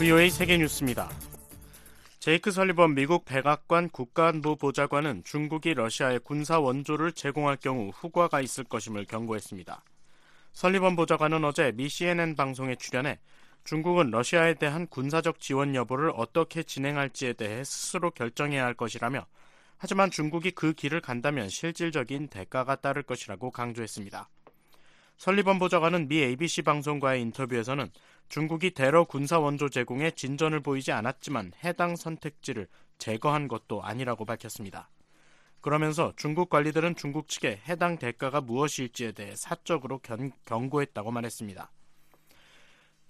VOA 세계 뉴스입니다. 제이크 설리번 미국 백악관 국가안보 보좌관은 중국이 러시아에 군사 원조를 제공할 경우 후과가 있을 것임을 경고했습니다. 설리번 보좌관은 어제 미 CNN 방송에 출연해 중국은 러시아에 대한 군사적 지원 여부를 어떻게 진행할지에 대해 스스로 결정해야 할 것이라며 하지만 중국이 그 길을 간다면 실질적인 대가가 따를 것이라고 강조했습니다. 설리번 보좌관은 미 ABC 방송과의 인터뷰에서는 중국이 대러 군사 원조 제공에 진전을 보이지 않았지만 해당 선택지를 제거한 것도 아니라고 밝혔습니다. 그러면서 중국 관리들은 중국 측에 해당 대가가 무엇일지에 대해 사적으로 견, 경고했다고 말했습니다.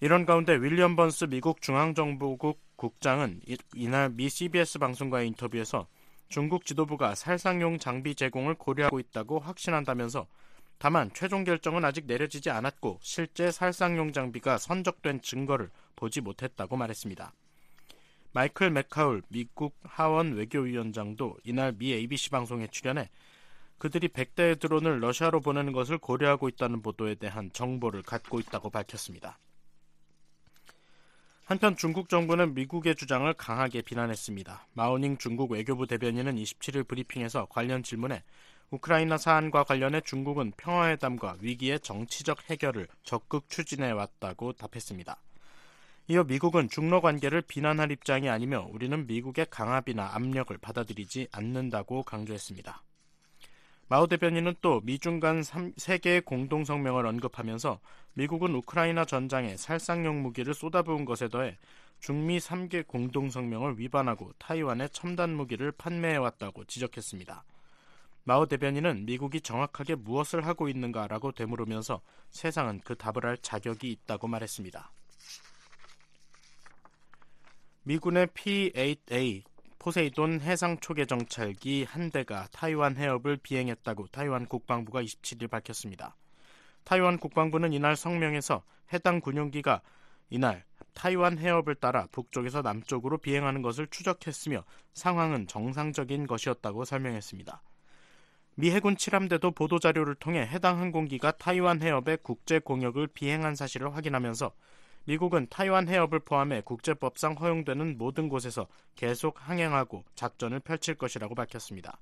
이런 가운데 윌리엄 번스 미국 중앙정보국 국장은 이날 미 CBS 방송과의 인터뷰에서 중국 지도부가 살상용 장비 제공을 고려하고 있다고 확신한다면서 다만 최종 결정은 아직 내려지지 않았고 실제 살상용 장비가 선적된 증거를 보지 못했다고 말했습니다. 마이클 맥카울 미국 하원 외교위원장도 이날 미 ABC 방송에 출연해 그들이 100대의 드론을 러시아로 보내는 것을 고려하고 있다는 보도에 대한 정보를 갖고 있다고 밝혔습니다. 한편 중국 정부는 미국의 주장을 강하게 비난했습니다. 마오닝 중국 외교부 대변인은 27일 브리핑에서 관련 질문에 우크라이나 사안과 관련해 중국은 평화회담과 위기의 정치적 해결을 적극 추진해 왔다고 답했습니다. 이어 미국은 중러 관계를 비난할 입장이 아니며 우리는 미국의 강압이나 압력을 받아들이지 않는다고 강조했습니다. 마오 대변인은 또 미중 간 3개의 공동성명을 언급하면서 미국은 우크라이나 전장에 살상용 무기를 쏟아부은 것에 더해 중미 3개 공동성명을 위반하고 타이완에 첨단 무기를 판매해왔다고 지적했습니다. 마오 대변인은 미국이 정확하게 무엇을 하고 있는가라고 되물으면서 세상은 그 답을 할 자격이 있다고 말했습니다. 미군의 P-8A 포세이돈 해상 초계 정찰기 한 대가 타이완 해협을 비행했다고 타이완 국방부가 27일 밝혔습니다. 타이완 국방부는 이날 성명에서 해당 군용기가 이날 타이완 해협을 따라 북쪽에서 남쪽으로 비행하는 것을 추적했으며 상황은 정상적인 것이었다고 설명했습니다. 미 해군 칠함대도 보도자료를 통해 해당 항공기가 타이완 해협의 국제 공역을 비행한 사실을 확인하면서 미국은 타이완 해협을 포함해 국제법상 허용되는 모든 곳에서 계속 항행하고 작전을 펼칠 것이라고 밝혔습니다.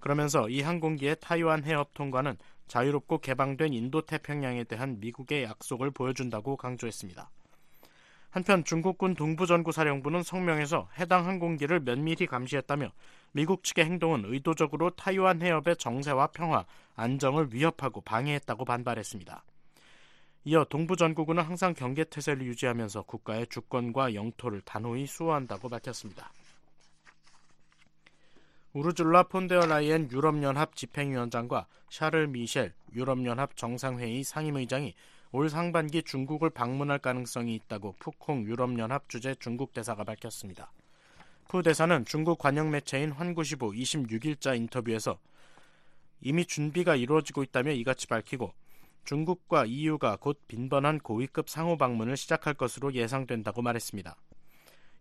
그러면서 이 항공기의 타이완 해협 통과는 자유롭고 개방된 인도 태평양에 대한 미국의 약속을 보여준다고 강조했습니다. 한편 중국군 동부전구사령부는 성명에서 해당 항공기를 면밀히 감시했다며 미국 측의 행동은 의도적으로 타이완 해협의 정세와 평화, 안정을 위협하고 방해했다고 반발했습니다. 이어 동부전구군은 항상 경계태세를 유지하면서 국가의 주권과 영토를 단호히 수호한다고 밝혔습니다. 우르줄라 폰데어 라이엔 유럽연합 집행위원장과 샤를 미셸 유럽연합 정상회의 상임의장이 올 상반기 중국을 방문할 가능성이 있다고 푸콩 유럽연합 주재 중국 대사가 밝혔습니다. 푸 대사는 중국 관영 매체인 환구시보 26일자 인터뷰에서 이미 준비가 이루어지고 있다며 이같이 밝히고 중국과 EU가 곧 빈번한 고위급 상호 방문을 시작할 것으로 예상된다고 말했습니다.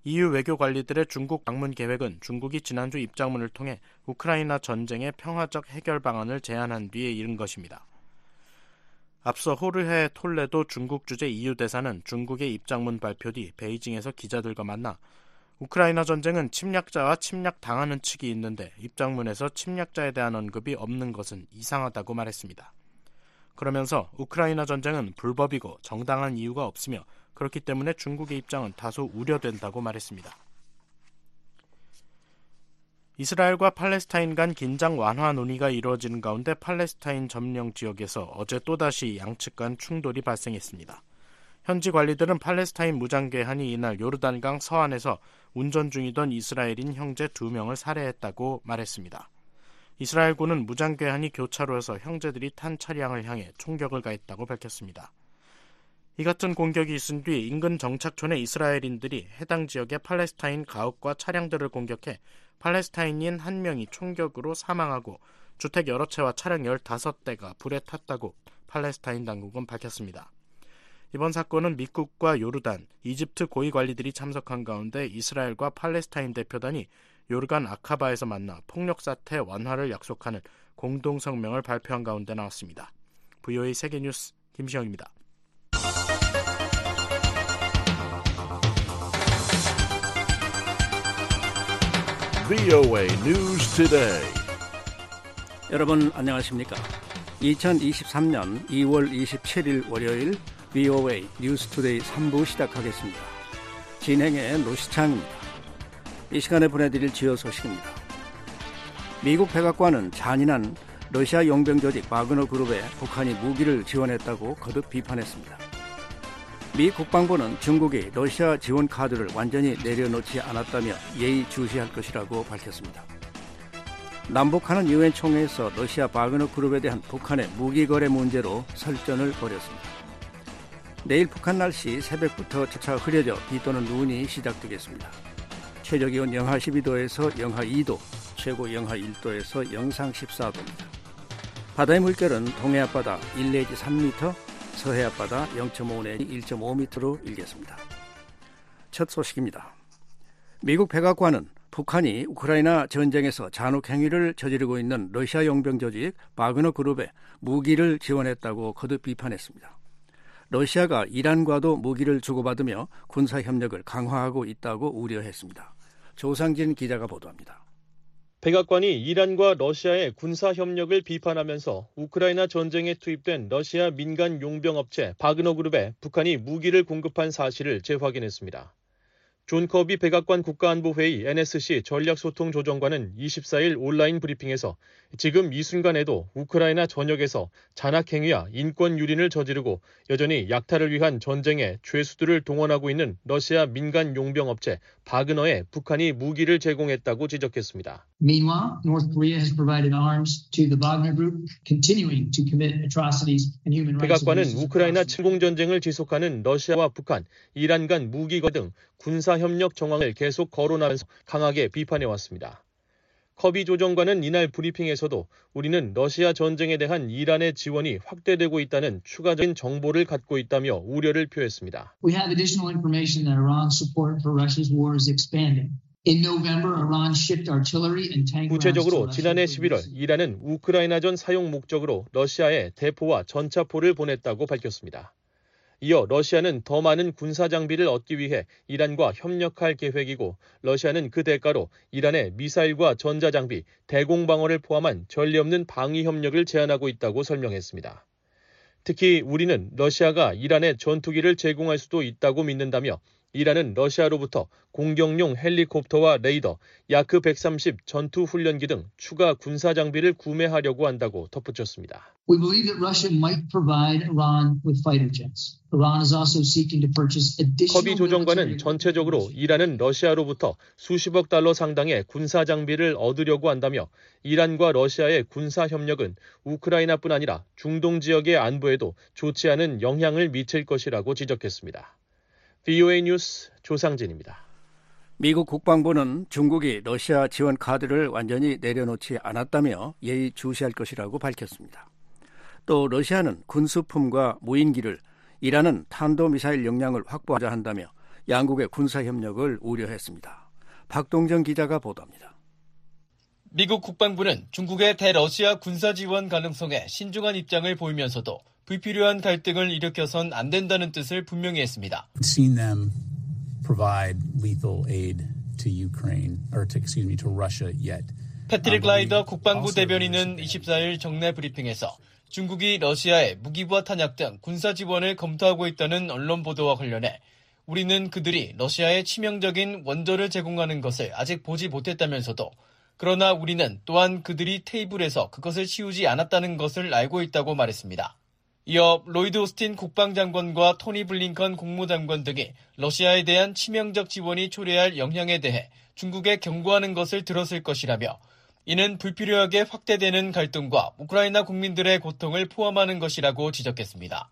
EU 외교 관리들의 중국 방문 계획은 중국이 지난주 입장문을 통해 우크라이나 전쟁의 평화적 해결 방안을 제안한 뒤에 이른 것입니다. 앞서 호르헤 톨레도 중국 주재 EU 대사는 중국의 입장문 발표 뒤 베이징에서 기자들과 만나 우크라이나 전쟁은 침략자와 침략 당하는 측이 있는데 입장문에서 침략자에 대한 언급이 없는 것은 이상하다고 말했습니다. 그러면서 우크라이나 전쟁은 불법이고 정당한 이유가 없으며 그렇기 때문에 중국의 입장은 다소 우려된다고 말했습니다. 이스라엘과 팔레스타인 간 긴장 완화 논의가 이루어지는 가운데 팔레스타인 점령 지역에서 어제 또다시 양측 간 충돌이 발생했습니다. 현지 관리들은 팔레스타인 무장괴한이 이날 요르단강 서안에서 운전 중이던 이스라엘인 형제 두 명을 살해했다고 말했습니다. 이스라엘군은 무장괴한이 교차로에서 형제들이 탄 차량을 향해 총격을 가했다고 밝혔습니다. 이 같은 공격이 있은 뒤 인근 정착촌의 이스라엘인들이 해당 지역의 팔레스타인 가옥과 차량들을 공격해 팔레스타인인 한 명이 총격으로 사망하고 주택 여러 채와 차량 15대가 불에 탔다고 팔레스타인 당국은 밝혔습니다. 이번 사건은 미국과 요르단, 이집트 고위 관리들이 참석한 가운데 이스라엘과 팔레스타인 대표단이 요르간 아카바에서 만나 폭력 사태 완화를 약속하는 공동 성명을 발표한 가운데 나왔습니다. VOA 세계뉴스 김시영입니다. VOA News Today. 여러분 안녕하십니까? 2023년 2월 27일 월요일 VOA 뉴스 Today 3부 시작하겠습니다. 진행의 노시창입니다. 이 시간에 보내드릴 주요 소식입니다. 미국 백악관은 잔인한 러시아 용병 조직 바그너 그룹에 북한이 무기를 지원했다고 거듭 비판했습니다. 미 국방부는 중국이 러시아 지원 카드를 완전히 내려놓지 않았다며 예의주시할 것이라고 밝혔습니다. 남북한은 유엔 총회에서 러시아 바그너 그룹에 대한 북한의 무기 거래 문제로 설전을 벌였습니다. 내일 북한 날씨 새벽부터 차차 흐려져 비 또는 눈이 시작되겠습니다. 최저 기온 영하 12도에서 영하 2도, 최고 영하 1도에서 영상 14도입니다. 바다의 물결은 동해 앞바다 1 내지 3m, 서해 앞바다 0.5 내지 1.5m로 일겠습니다. 첫 소식입니다. 미국 백악관은 북한이 우크라이나 전쟁에서 잔혹 행위를 저지르고 있는 러시아 용병 조직 바그너 그룹에 무기를 지원했다고 거듭 비판했습니다. 러시아가 이란과도 무기를 주고받으며 군사 협력을 강화하고 있다고 우려했습니다. 조상진 기자가 보도합니다. 백악관이 이란과 러시아의 군사 협력을 비판하면서 우크라이나 전쟁에 투입된 러시아 민간 용병 업체 바그너 그룹에 북한이 무기를 공급한 사실을 재확인했습니다. 존 커비 백악관 국가안보회의 NSC 전략소통조정관은 24일 온라인 브리핑에서 지금 이 순간에도 우크라이나 전역에서 잔악행위와 인권 유린을 저지르고 여전히 약탈을 위한 전쟁에 죄수들을 동원하고 있는 러시아 민간 용병 업체 바그너에 북한이 무기를 제공했다고 지적했습니다. Meanwhile, North Korea has provided arms to the Wagner Group, continuing to commit atrocities and human rights 백악관은 우크라이나 침공 전쟁을 지속하는 러시아와 북한, 이란 간 무기 거등 군사 협력 정황을 계속 거론하면서 강하게 비판해 왔습니다. 커비 조정관은 이날 브리핑에서도 우리는 러시아 전쟁에 대한 이란의 지원이 확대되고 있다는 추가적인 정보를 갖고 있다며 우려를 표했습니다. We have additional information that Iran's support for Russia's war is expanding. In November, Iran shipped artillery and tank 구체적으로 지난해 11월 이란은 우크라이나전 사용 목적으로 러시아에 대포와 전차포를 보냈다고 밝혔습니다. 이어 러시아는 더 많은 군사 장비를 얻기 위해 이란과 협력할 계획이고 러시아는 그 대가로 이란의 미사일과 전자 장비, 대공 방어를 포함한 전례 없는 방위 협력을 제안하고 있다고 설명했습니다. 특히 우리는 러시아가 이란에 전투기를 제공할 수도 있다고 믿는다며 이란은 러시아로부터 공격용 헬리콥터와 레이더, 야크 130 전투 훈련기 등 추가 군사 장비를 구매하려고 한다고 덧붙였습니다. We believe that Russia might provide Iran with fighter jets. Iran is also seeking to purchase additional 커비 조정관은 전체적으로 이란은 러시아로부터 수십억 달러 상당의 군사 장비를 얻으려고 한다며 이란과 러시아의 군사 협력은 우크라이나뿐 아니라 중동 지역의 안보에도 좋지 않은 영향을 미칠 것이라고 지적했습니다. VOA 뉴스 조상진입니다. 미국 국방부는 중국이 러시아 지원 카드를 완전히 내려놓지 않았다며 예의 주시할 것이라고 밝혔습니다. 또 러시아는 군수품과 무인기를 이란은 탄도미사일 역량을 확보하자 한다며 양국의 군사 협력을 우려했습니다. 박동정 기자가 보도합니다. 미국 국방부는 중국의 대러시아 군사 지원 가능성에 신중한 입장을 보이면서도 불필요한 갈등을 일으켜선 안 된다는 뜻을 분명히 했습니다. 패트릭 라이더 국방부 대변인은 24일 정례 브리핑에서 중국이 러시아에 무기와 탄약 등 군사 지원을 검토하고 있다는 언론 보도와 관련해 우리는 그들이 러시아에 치명적인 원조를 제공하는 것을 아직 보지 못했다면서도 그러나 우리는 또한 그들이 테이블에서 그것을 치우지 않았다는 것을 알고 있다고 말했습니다. 이어 로이드 오스틴 국방장관과 토니 블링컨 국무장관 등이 러시아에 대한 치명적 지원이 초래할 영향에 대해 중국에 경고하는 것을 들었을 것이라며 이는 불필요하게 확대되는 갈등과 우크라이나 국민들의 고통을 포함하는 것이라고 지적했습니다.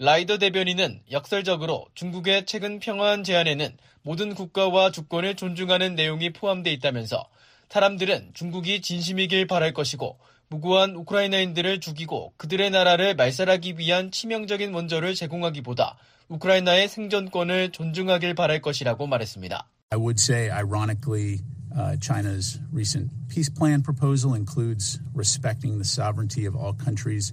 라이더 대변인은 역설적으로 중국의 최근 평화한 제안에는 모든 국가와 주권을 존중하는 내용이 포함되어 있다면서 사람들은 중국이 진심이길 바랄 것이고 무고한 우크라이나인들을 죽이고 그들의 나라를 말살하기 위한 치명적인 원조를 제공하기보다 우크라이나의 생존권을 존중하길 바랄 것이라고 말했습니다. I would say, ironically, uh, China's recent peace plan proposal includes respecting the sovereignty of all countries.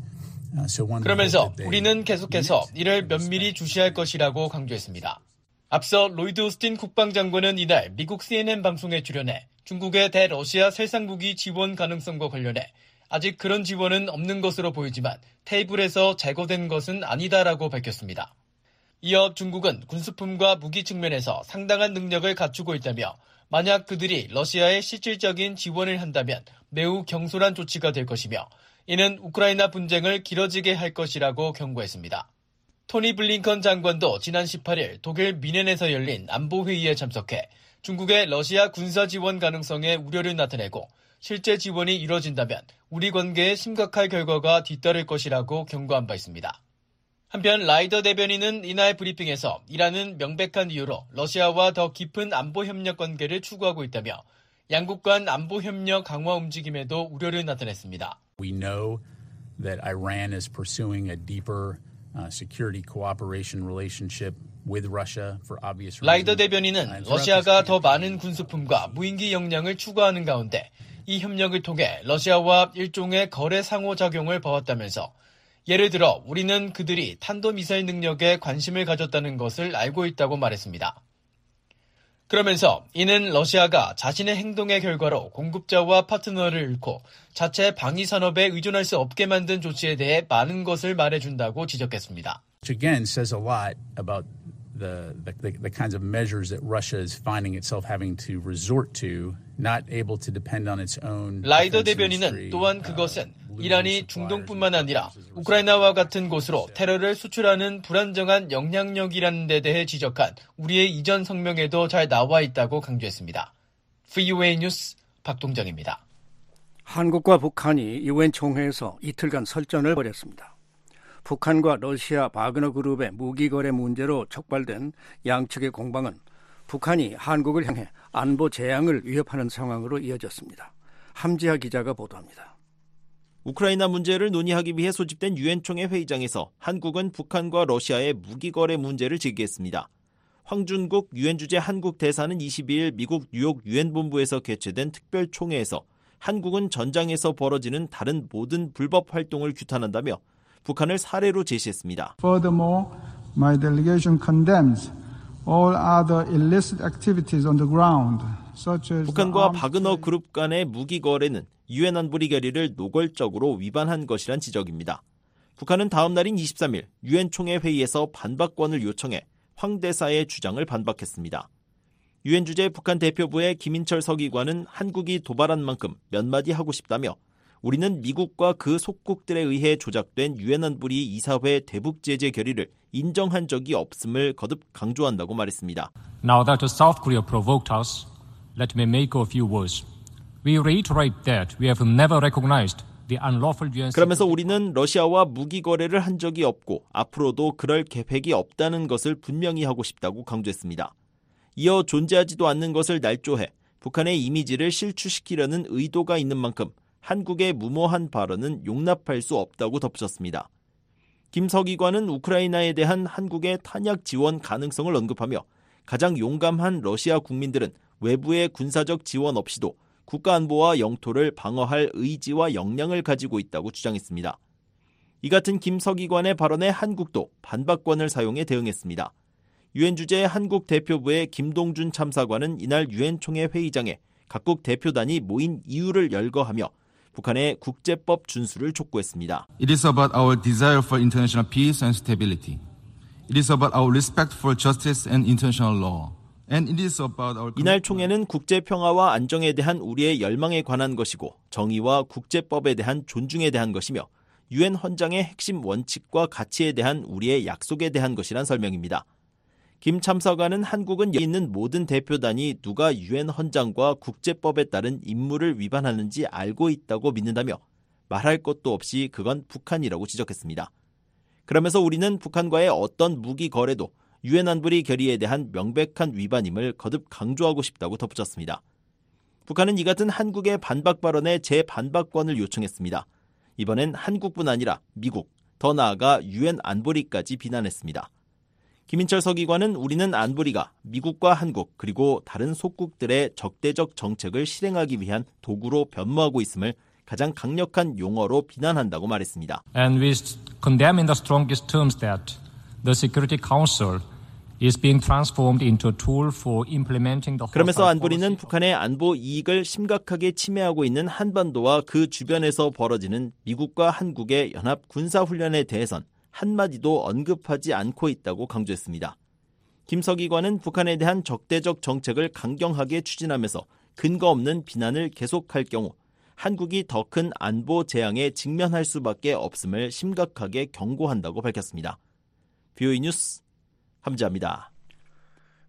Uh, so one 그러면서 우리는 계속해서 이를 면밀히 주시할 것이라고 강조했습니다. 앞서 로이드 오스틴 국방장관은 이날 미국 CNN 방송에 출연해 중국의 대러시아 세상무기 지원 가능성과 관련해 아직 그런 지원은 없는 것으로 보이지만 테이블에서 제거된 것은 아니다라고 밝혔습니다. 이어 중국은 군수품과 무기 측면에서 상당한 능력을 갖추고 있다며 만약 그들이 러시아에 실질적인 지원을 한다면 매우 경솔한 조치가 될 것이며 이는 우크라이나 분쟁을 길어지게 할 것이라고 경고했습니다. 토니 블링컨 장관도 지난 18일 독일 미넨에서 열린 안보회의에 참석해 중국의 러시아 군사 지원 가능성에 우려를 나타내고 실제 지원이 이뤄진다면 우리 관계에 심각할 결과가 뒤따를 것이라고 경고한 바 있습니다. 한편 라이더 대변인은 이날 브리핑에서 이란은 명백한 이유로 러시아와 더 깊은 안보 협력 관계를 추구하고 있다며 양국 간 안보 협력 강화 움직임에도 우려를 나타냈습니다. We know that Iran is pursuing a deeper uh, security cooperation relationship with Russia for obvious reasons. 라이더 대변인은 러시아가 더 많은 군수품과 무인기 역량을 추구하는 가운데 이 협력을 통해 러시아와 일종의 거래 상호작용을 봐왔다면서 예를 들어 우리는 그들이 탄도미사일 능력에 관심을 가졌다는 것을 알고 있다고 말했습니다. 그러면서 이는 러시아가 자신의 행동의 결과로 공급자와 파트너를 잃고 자체 방위 산업에 의존할 수 없게 만든 조치에 대해 많은 것을 말해준다고 지적했습니다. The, the, the kinds of measures that Russia is finding itself having to resort to, not able to depend on its own. 라이더 대변인은 또한 그것은 이란이 중동뿐만 아니라 우크라이나와 같은 곳으로 테러를 수출하는 불안정한 영향력이라는 데 대해 지적한 우리의 이전 성명에도 잘 나와 있다고 강조했습니다. VOA 뉴스 박동정입니다. 한국과 북한이 유엔 총회에서 이틀간 설전을 벌였습니다. 북한과 러시아 바그너 그룹의 무기 거래 문제로 촉발된 양측의 공방은 북한이 한국을 향해 안보 재앙을 위협하는 상황으로 이어졌습니다. 함지하 기자가 보도합니다. 우크라이나 문제를 논의하기 위해 소집된 유엔 총회 회의장에서 한국은 북한과 러시아의 무기 거래 문제를 제기했습니다. 황준국 유엔 주재 한국 대사는 22일 미국 뉴욕 유엔 본부에서 개최된 특별 총회에서 한국은 전장에서 벌어지는 다른 모든 불법 활동을 규탄한다며 북한을 사례로 제시했습니다. Furthermore, my delegation condemns all other illicit activities on the ground. 북한과 바그너 그룹 간의 무기 거래는 유엔 안보리 결의를 노골적으로 위반한 것이란 지적입니다. 북한은 다음 날인 23일 유엔 총회 회의에서 반박권을 요청해 황 대사의 주장을 반박했습니다. 유엔 주재 북한 대표부의 김인철 서기관은 한국이 도발한 만큼 몇 마디 하고 싶다며 우리는 미국과 그 속국들에 의해 조작된 유엔 안보리 이사회 대북 제재 결의를 인정한 적이 없음을 거듭 강조한다고 말했습니다. Now that South Korea provoked us, let me make a few words. We reiterate that we have never recognized the unlawful UN 그러면서 우리는 러시아와 무기 거래를 한 적이 없고 앞으로도 그럴 계획이 없다는 것을 분명히 하고 싶다고 강조했습니다. 이어 존재하지도 않는 것을 날조해 북한의 이미지를 실추시키려는 의도가 있는 만큼 한국의 무모한 발언은 용납할 수 없다고 덧붙였습니다. 김 서기관은 우크라이나에 대한 한국의 탄약 지원 가능성을 언급하며 가장 용감한 러시아 국민들은 외부의 군사적 지원 없이도 국가 안보와 영토를 방어할 의지와 역량을 가지고 있다고 주장했습니다. 이 같은 김 서기관의 발언에 한국도 반박권을 사용해 대응했습니다. 유엔 주재 한국 대표부의 김동준 참사관은 이날 유엔 총회 회의장에 각국 대표단이 모인 이유를 열거하며 북한의 국제법 준수를 촉구했습니다. It is about our desire for international peace and stability. It is about our respect for justice and international law. 이날 총회는 국제 평화와 안정에 대한 우리의 열망에 관한 것이고 정의와 국제법에 대한 존중에 대한 것이며 유엔 헌장의 핵심 원칙과 가치에 대한 우리의 약속에 대한 것이란 설명입니다. 김 참사관은 한국은 여기 있는 모든 대표단이 누가 유엔 헌장과 국제법에 따른 임무를 위반하는지 알고 있다고 믿는다며 말할 것도 없이 그건 북한이라고 지적했습니다. 그러면서 우리는 북한과의 어떤 무기 거래도 유엔 안보리 결의에 대한 명백한 위반임을 거듭 강조하고 싶다고 덧붙였습니다. 북한은 이 같은 한국의 반박 발언에 재반박권을 요청했습니다. 이번엔 한국뿐 아니라 미국, 더 나아가 유엔 안보리까지 비난했습니다. 김인철 서기관은 우리는 안보리가 미국과 한국 그리고 다른 속국들의 적대적 정책을 실행하기 위한 도구로 변모하고 있음을 가장 강력한 용어로 비난한다고 말했습니다. And we condemn in the strongest terms that the Security Council is being transformed into a tool for implementing the 그러면서 안보리는 북한의 안보 이익을 심각하게 침해하고 있는 한반도와 그 주변에서 벌어지는 미국과 한국의 연합 군사 훈련에 대해선 한마디도 언급하지 않고 있다고 강조했습니다. 김석기관은 북한에 대한 적대적 정책을 강경하게 추진하면서 근거 없는 비난을 계속할 경우 한국이 더 큰 안보 재앙에 직면할 수밖에 없음을 심각하게 경고한다고 밝혔습니다. 뷰이 뉴스 함지합니다.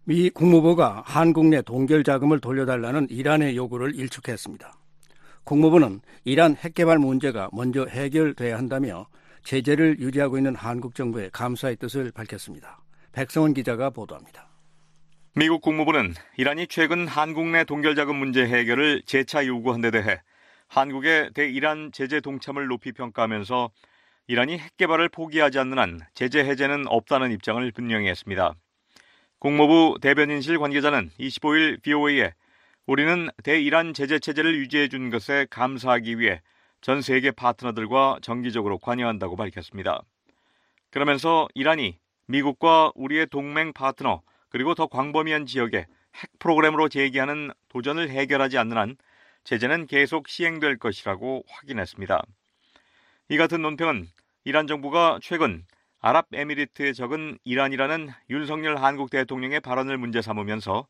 미 국무부가 한국 내 동결 자금을 돌려달라는 이란의 요구를 일축했습니다. 국무부는 이란 핵개발 문제가 먼저 해결돼야 한다며 제재를 유지하고 있는 한국 정부에 감사의 뜻을 밝혔습니다. 백성원 기자가 보도합니다. 미국 국무부는 이란이 최근 한국 내 동결 자금 문제 해결을 재차 요구한 데 대해 한국의 대이란 제재 동참을 높이 평가하면서 이란이 핵 개발을 포기하지 않는 한 제재 해제는 없다는 입장을 분명히 했습니다. 국무부 대변인실 관계자는 25일 BOA에 우리는 대이란 제재 체제를 유지해 준 것에 감사하기 위해 전 세계 파트너들과 정기적으로 관여한다고 밝혔습니다. 그러면서 이란이 미국과 우리의 동맹 파트너 그리고 더 광범위한 지역에 핵 프로그램으로 제기하는 도전을 해결하지 않는 한 제재는 계속 시행될 것이라고 확인했습니다. 이 같은 논평은 이란 정부가 최근 아랍에미리트에 적은 이란이라는 윤석열 한국 대통령의 발언을 문제 삼으면서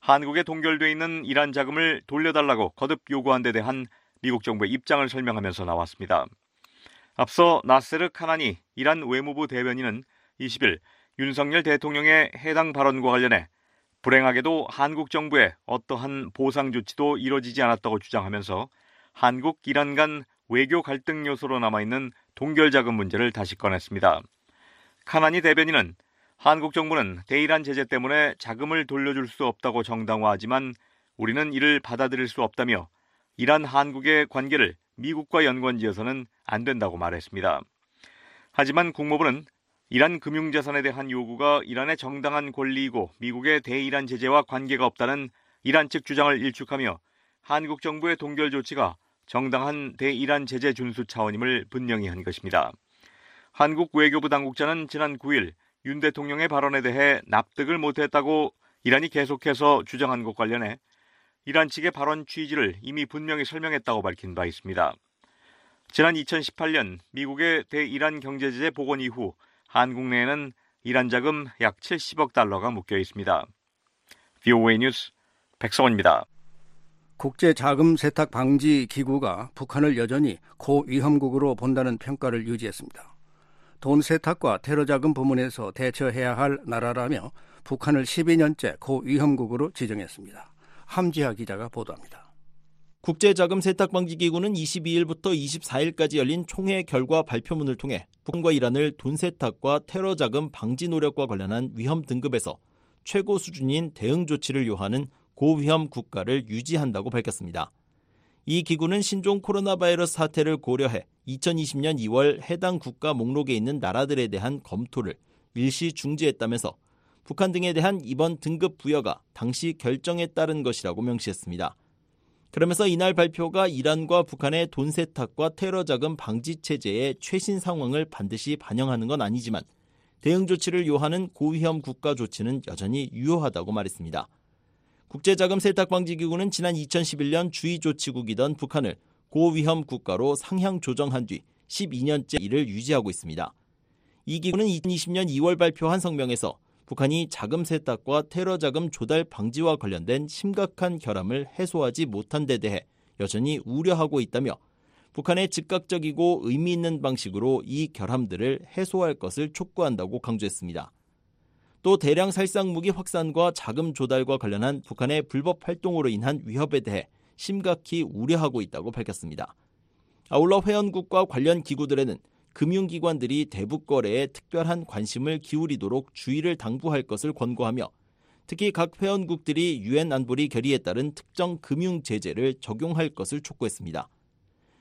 한국에 동결돼 있는 이란 자금을 돌려달라고 거듭 요구한 데 대한 미국 정부의 입장을 설명하면서 나왔습니다. 앞서 나세르 카나니 이란 외무부 대변인은 20일 윤석열 대통령의 해당 발언과 관련해 불행하게도 한국 정부의 어떠한 보상 조치도 이뤄지지 않았다고 주장하면서 한국 이란 간 외교 갈등 요소로 남아있는 동결 자금 문제를 다시 꺼냈습니다. 카나니 대변인은 한국 정부는 대이란 제재 때문에 자금을 돌려줄 수 없다고 정당화하지만 우리는 이를 받아들일 수 없다며 이란 한국의 관계를 미국과 연관지어서는 안 된다고 말했습니다. 하지만 국무부는 이란 금융자산에 대한 요구가 이란의 정당한 권리이고 미국의 대이란 제재와 관계가 없다는 이란 측 주장을 일축하며 한국 정부의 동결 조치가 정당한 대이란 제재 준수 차원임을 분명히 한 것입니다. 한국 외교부 당국자는 지난 9일 윤 대통령의 발언에 대해 납득을 못했다고 이란이 계속해서 주장한 것 관련해 이란 측의 발언 취지를 이미 분명히 설명했다고 밝힌 바 있습니다. 지난 2018년 미국의 대이란 경제제재 복원 이후 한국 내에는 이란 자금 약 70억 달러가 묶여 있습니다. VOA 뉴스 백성원입니다. 국제 자금 세탁 방지 기구가 북한을 여전히 고위험국으로 본다는 평가를 유지했습니다. 돈 세탁과 테러 자금 부문에서 대처해야 할 나라라며 북한을 12년째 고위험국으로 지정했습니다. 함지하 기자가 보도합니다. 국제자금 세탁방지기구는 22일부터 24일까지 열린 총회 결과 발표문을 통해 북한과 이란을 돈 세탁과 테러 자금 방지 노력과 관련한 위험 등급에서 최고 수준인 대응 조치를 요하는 고위험 국가를 유지한다고 밝혔습니다. 이 기구는 신종 코로나 바이러스 사태를 고려해 2020년 2월 해당 국가 목록에 있는 나라들에 대한 검토를 일시 중지했다면서 북한 등에 대한 이번 등급 부여가 당시 결정에 따른 것이라고 명시했습니다. 그러면서 이날 발표가 이란과 북한의 돈 세탁과 테러 자금 방지 체제의 최신 상황을 반드시 반영하는 건 아니지만 대응 조치를 요하는 고위험 국가 조치는 여전히 유효하다고 말했습니다. 국제자금 세탁 방지 기구는 지난 2011년 주의 조치국이던 북한을 고위험 국가로 상향 조정한 뒤 12년째 이를 유지하고 있습니다. 이 기구는 2020년 2월 발표한 성명에서 북한이 자금 세탁과 테러 자금 조달 방지와 관련된 심각한 결함을 해소하지 못한 데 대해 여전히 우려하고 있다며 북한의 즉각적이고 의미 있는 방식으로 이 결함들을 해소할 것을 촉구한다고 강조했습니다. 또 대량 살상 무기 확산과 자금 조달과 관련한 북한의 불법 활동으로 인한 위협에 대해 심각히 우려하고 있다고 밝혔습니다. 아울러 회원국과 관련 기구들에는 금융기관들이 대북 거래에 특별한 관심을 기울이도록 주의를 당부할 것을 권고하며 특히 각 회원국들이 유엔 안보리 결의에 따른 특정 금융 제재를 적용할 것을 촉구했습니다.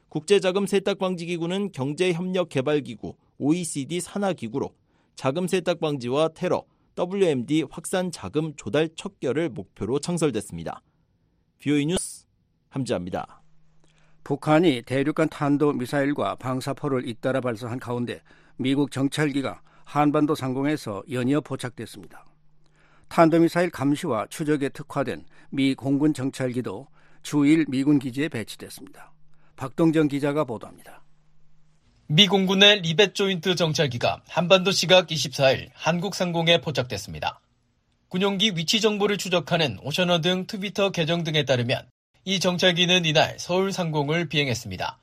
국제자금 세탁방지기구는 경제협력개발기구 OECD 산하기구로 자금 세탁 방지와 테러 WMD 확산 자금 조달 척결을 목표로 창설됐습니다. VOA 뉴스 함지하입니다. 북한이 대륙간 탄도 미사일과 방사포를 잇따라 발사한 가운데 미국 정찰기가 한반도 상공에서 연이어 포착됐습니다. 탄도미사일 감시와 추적에 특화된 미 공군 정찰기도 주일 미군 기지에 배치됐습니다. 박동정 기자가 보도합니다. 미 공군의 리벳 조인트 정찰기가 한반도 시각 24일 한국 상공에 포착됐습니다. 군용기 위치 정보를 추적하는 오셔너 등 트위터 계정 등에 따르면 이 정찰기는 이날 서울 상공을 비행했습니다.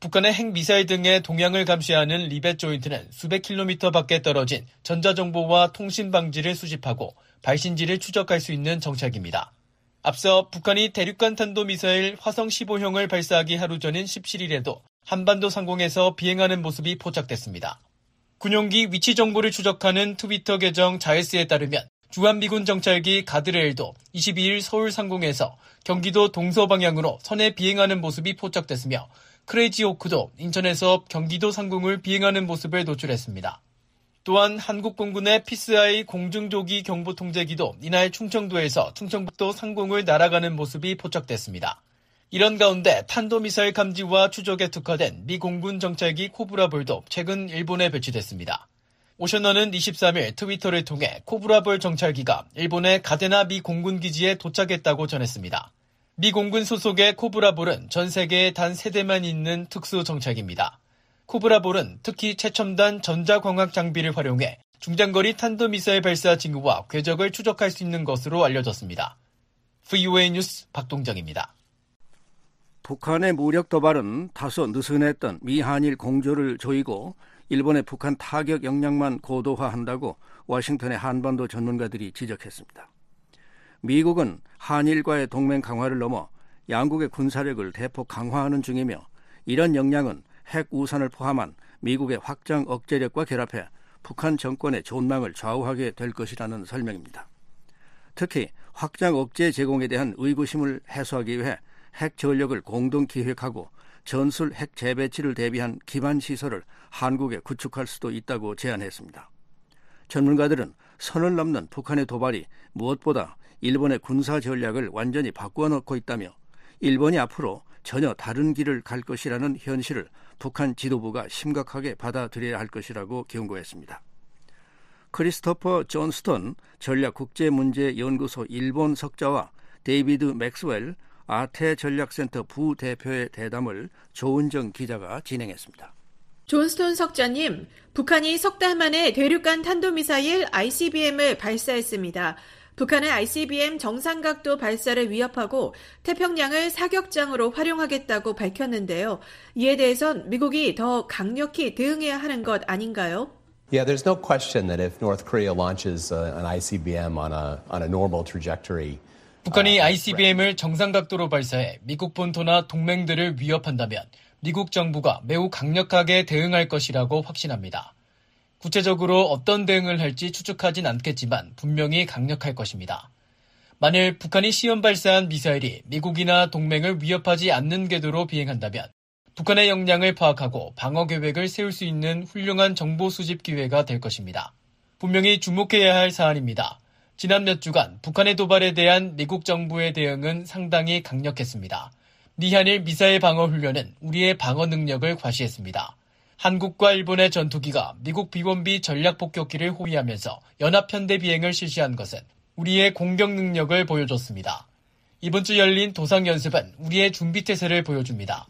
북한의 핵미사일 등의 동향을 감시하는 리벳 조인트는 수백 킬로미터 밖에 떨어진 전자정보와 통신 방지를 수집하고 발신지를 추적할 수 있는 정찰기입니다. 앞서 북한이 대륙간 탄도미사일 화성 15형을 발사하기 하루 전인 17일에도 한반도 상공에서 비행하는 모습이 포착됐습니다. 군용기 위치 정보를 추적하는 트위터 계정 자이스에 따르면 주한미군 정찰기 가드레일도 22일 서울 상공에서 경기도 동서 방향으로 선에 비행하는 모습이 포착됐으며 크레이지 호크도 인천에서 경기도 상공을 비행하는 모습을 노출했습니다. 또한 한국공군의 피스아이 공중조기 경보통제기도 이날 충청도에서 충청북도 상공을 날아가는 모습이 포착됐습니다. 이런 가운데 탄도미사일 감지와 추적에 특화된 미 공군 정찰기 코브라볼도 최근 일본에 배치됐습니다. 오셔너는 23일 트위터를 통해 코브라볼 정찰기가 일본의 가데나 미 공군 기지에 도착했다고 전했습니다. 미 공군 소속의 코브라볼은 전 세계에 단 세대만 있는 특수 정찰기입니다. 코브라볼은 특히 최첨단 전자광학 장비를 활용해 중장거리 탄도미사일 발사 징후와 궤적을 추적할 수 있는 것으로 알려졌습니다. VOA 뉴스 박동정입니다. 북한의 무력 도발은 다소 느슨했던 미한일 공조를 조이고 일본의 북한 타격 역량만 고도화한다고 워싱턴의 한반도 전문가들이 지적했습니다. 미국은 한일과의 동맹 강화를 넘어 양국의 군사력을 대폭 강화하는 중이며 이런 역량은 핵 우산을 포함한 미국의 확장 억제력과 결합해 북한 정권의 존망을 좌우하게 될 것이라는 설명입니다. 특히 확장 억제 제공에 대한 의구심을 해소하기 위해 핵 전력을 공동 기획하고 전술 핵 재배치를 대비한 기반 시설을 한국에 구축할 수도 있다고 제안했습니다. 전문가들은 선을 넘는 북한의 도발이 무엇보다 일본의 군사 전략을 완전히 바꾸어 놓고 있다며 일본이 앞으로 전혀 다른 길을 갈 것이라는 현실을 북한 지도부가 심각하게 받아들여야 할 것이라고 경고했습니다. 크리스토퍼 존스턴 전략국제문제연구소 일본 석자와 데이비드 맥스웰 아태 전략센터 부대표의 대담을 조은정 기자가 진행했습니다. 존스톤 석좌님, 북한이 석 달 만에 대륙간 탄도미사일 ICBM을 발사했습니다. 북한은 ICBM 정상각도 발사를 위협하고 태평양을 사격장으로 활용하겠다고 밝혔는데요. 이에 대해선 미국이 더 강력히 대응해야 하는 것 아닌가요? Yeah, there's no question that if North Korea launches an ICBM on a on a normal trajectory 북한이 ICBM을 정상각도로 발사해 미국 본토나 동맹들을 위협한다면 미국 정부가 매우 강력하게 대응할 것이라고 확신합니다. 구체적으로 어떤 대응을 할지 추측하진 않겠지만 분명히 강력할 것입니다. 만일 북한이 시험 발사한 미사일이 미국이나 동맹을 위협하지 않는 궤도로 비행한다면 북한의 역량을 파악하고 방어 계획을 세울 수 있는 훌륭한 정보 수집 기회가 될 것입니다. 분명히 주목해야 할 사안입니다. 지난 몇 주간 북한의 도발에 대한 미국 정부의 대응은 상당히 강력했습니다. 미한일 미사일 방어 훈련은 우리의 방어 능력을 과시했습니다. 한국과 일본의 전투기가 미국 비원비 전략 폭격기를 호위하면서 연합 현대 비행을 실시한 것은 우리의 공격 능력을 보여줬습니다. 이번 주 열린 도상 연습은 우리의 준비 태세를 보여줍니다.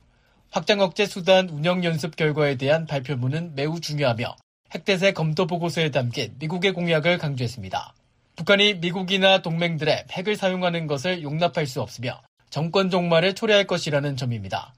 확장 억제 수단 운영 연습 결과에 대한 발표문은 매우 중요하며 핵대세 검토 보고서에 담긴 미국의 공약을 강조했습니다. 북한이 미국이나 동맹들의 핵을 사용하는 것을 용납할 수 없으며 정권 종말을 초래할 것이라는 점입니다.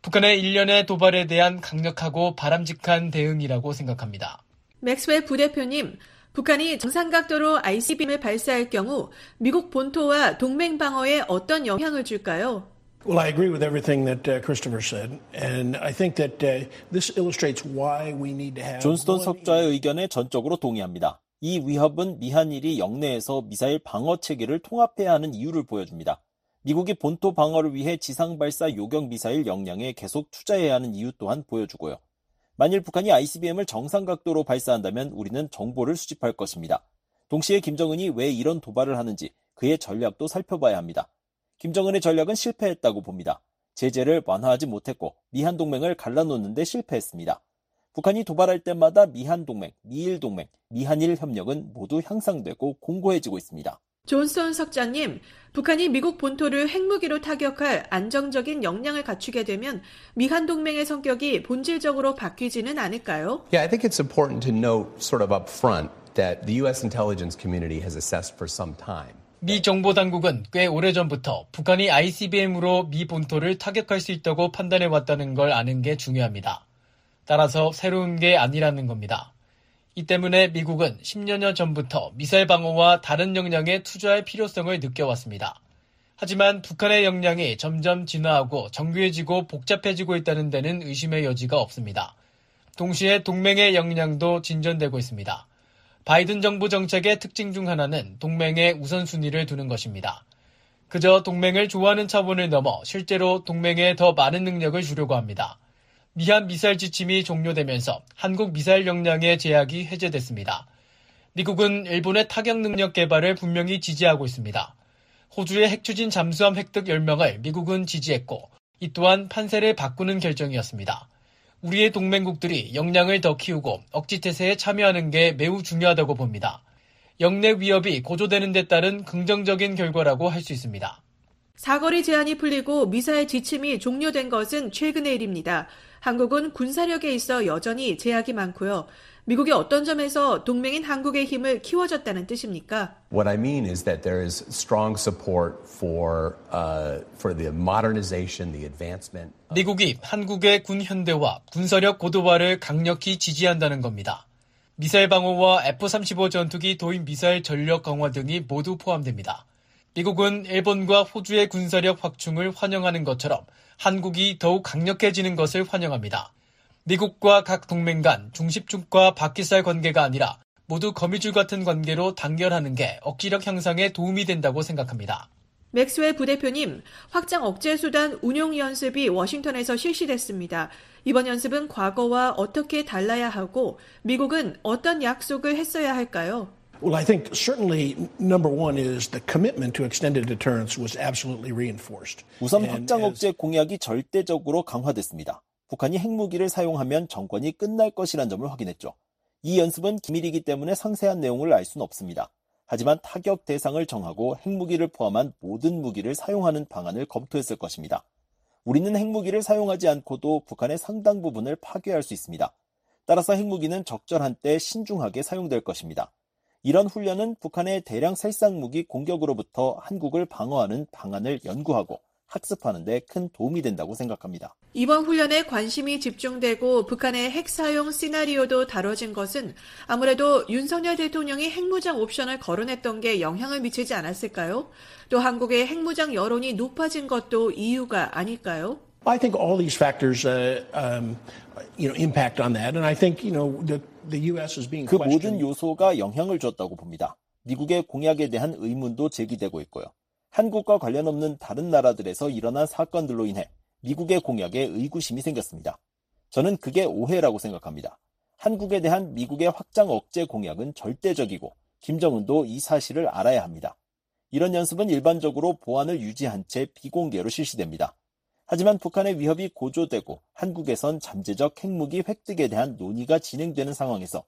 북한의 일련의 도발에 대한 강력하고 바람직한 대응이라고 생각합니다. 맥스웰 부대표님, 북한이 정상각도로 ICBM을 발사할 경우 미국 본토와 동맹 방어에 어떤 영향을 줄까요? Well, I agree with everything that uh, Christopher said, and I think that uh, this illustrates why we need to have. 존스톤 석좌의 의견에 전적으로 동의합니다. 이 위협은 미한일이 영내에서 미사일 방어 체계를 통합해야 하는 이유를 보여줍니다. 미국이 본토 방어를 위해 지상 발사 요격 미사일 역량에 계속 투자해야 하는 이유 또한 보여주고요. 만일 북한이 ICBM을 정상 각도로 발사한다면 우리는 정보를 수집할 것입니다. 동시에 김정은이 왜 이런 도발을 하는지 그의 전략도 살펴봐야 합니다. 김정은의 전략은 실패했다고 봅니다. 제재를 완화하지 못했고 미한 동맹을 갈라놓는데 실패했습니다. 북한이 도발할 때마다 미한 동맹, 미일 동맹, 미한일 협력은 모두 향상되고 공고해지고 있습니다. 존슨 석자님, 북한이 미국 본토를 핵무기로 타격할 안정적인 역량을 갖추게 되면 미한 동맹의 성격이 본질적으로 바뀌지는 않을까요? Yeah, I think it's important to note sort of up front that the US intelligence community has assessed for some time. 미 정보 당국은 꽤 오래전부터 북한이 ICBM으로 미 본토를 타격할 수 있다고 판단해 왔다는 걸 아는 게 중요합니다. 따라서 새로운 게 아니라는 겁니다. 이 때문에 미국은 10여년 전부터 미사일 방어와 다른 역량에 투자할 필요성을 느껴왔습니다. 하지만 북한의 역량이 점점 진화하고 정교해지고 복잡해지고 있다는 데는 의심의 여지가 없습니다. 동시에 동맹의 역량도 진전되고 있습니다. 바이든 정부 정책의 특징 중 하나는 동맹의 우선순위를 두는 것입니다. 그저 동맹을 좋아하는 차원을 넘어 실제로 동맹에 더 많은 능력을 주려고 합니다. 미한 미사일 지침이 종료되면서 한국 미사일 역량의 제약이 해제됐습니다. 미국은 일본의 타격 능력 개발을 분명히 지지하고 있습니다. 호주의 핵추진 잠수함 획득 10명을 미국은 지지했고 이 또한 판세를 바꾸는 결정이었습니다. 우리의 동맹국들이 역량을 더 키우고 억지태세에 참여하는 게 매우 중요하다고 봅니다. 영내 위협이 고조되는 데 따른 긍정적인 결과라고 할 수 있습니다. 사거리 제한이 풀리고 미사일 지침이 종료된 것은 최근의 일입니다. 한국은 군사력에 있어 여전히 제약이 많고요. 미국이 어떤 점에서 동맹인 한국의 힘을 키워줬다는 뜻입니까? What I mean is that there is strong support for uh, for the modernization, the advancement. 미국이 한국의 군 현대화, 군사력 고도화를 강력히 지지한다는 겁니다. 미사일 방어와 F-35 전투기 도입 미사일 전력 강화 등이 모두 포함됩니다. 미국은 일본과 호주의 군사력 확충을 환영하는 것처럼 한국이 더욱 강력해지는 것을 환영합니다. 미국과 각 동맹 간 중십축과 바퀴살 관계가 아니라 모두 거미줄 같은 관계로 단결하는 게 억지력 향상에 도움이 된다고 생각합니다. 맥스웰 부대표님, 확장 억제 수단 운용 연습이 워싱턴에서 실시됐습니다. 이번 연습은 과거와 어떻게 달라야 하고 미국은 어떤 약속을 했어야 할까요? Well, I think certainly number one is the commitment to extended deterrence was absolutely reinforced. 우선 확장 억제 공약이 절대적으로 강화됐습니다. 북한이 핵무기를 사용하면 정권이 끝날 것이란 점을 확인했죠. 이 연습은 기밀이기 때문에 상세한 내용을 알 수는 없습니다. 하지만 타격 대상을 정하고 핵무기를 포함한 모든 무기를 사용하는 방안을 검토했을 것입니다. 우리는 핵무기를 사용하지 않고도 북한의 상당 부분을 파괴할 수 있습니다. 따라서 핵무기는 적절한 때 신중하게 사용될 것입니다. 이런 훈련은 북한의 대량 살상 무기 공격으로부터 한국을 방어하는 방안을 연구하고 학습하는 데 큰 도움이 된다고 생각합니다. 이번 훈련에 관심이 집중되고 북한의 핵 사용 시나리오도 다뤄진 것은 아무래도 윤석열 대통령이 핵무장 옵션을 거론했던 게 영향을 미치지 않았을까요? 또 한국의 핵무장 여론이 높아진 것도 이유가 아닐까요? I think all these factors, uh, um, you know, impact on that, and I think you know the the U.S. is being 그 questioned. 모든 요소가 영향을 줬다고 봅니다. 미국의 공약에 대한 의문도 제기되고 있고요. 한국과 관련 없는 다른 나라들에서 일어난 사건들로 인해 미국의 공약에 의구심이 생겼습니다. 저는 그게 오해라고 생각합니다. 한국에 대한 미국의 확장 억제 공약은 절대적이고 김정은도 이 사실을 알아야 합니다. 이런 연습은 일반적으로 보안을 유지한 채 비공개로 실시됩니다. 하지만 북한의 위협이 고조되고 한국에선 잠재적 핵무기 획득에 대한 논의가 진행되는 상황에서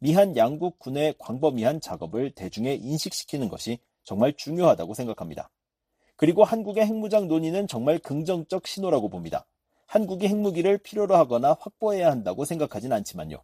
미한 양국 군의 광범위한 작업을 대중에 인식시키는 것이 정말 중요하다고 생각합니다. 그리고 한국의 핵무장 논의는 정말 긍정적 신호라고 봅니다. 한국이 핵무기를 필요로 하거나 확보해야 한다고 생각하진 않지만요.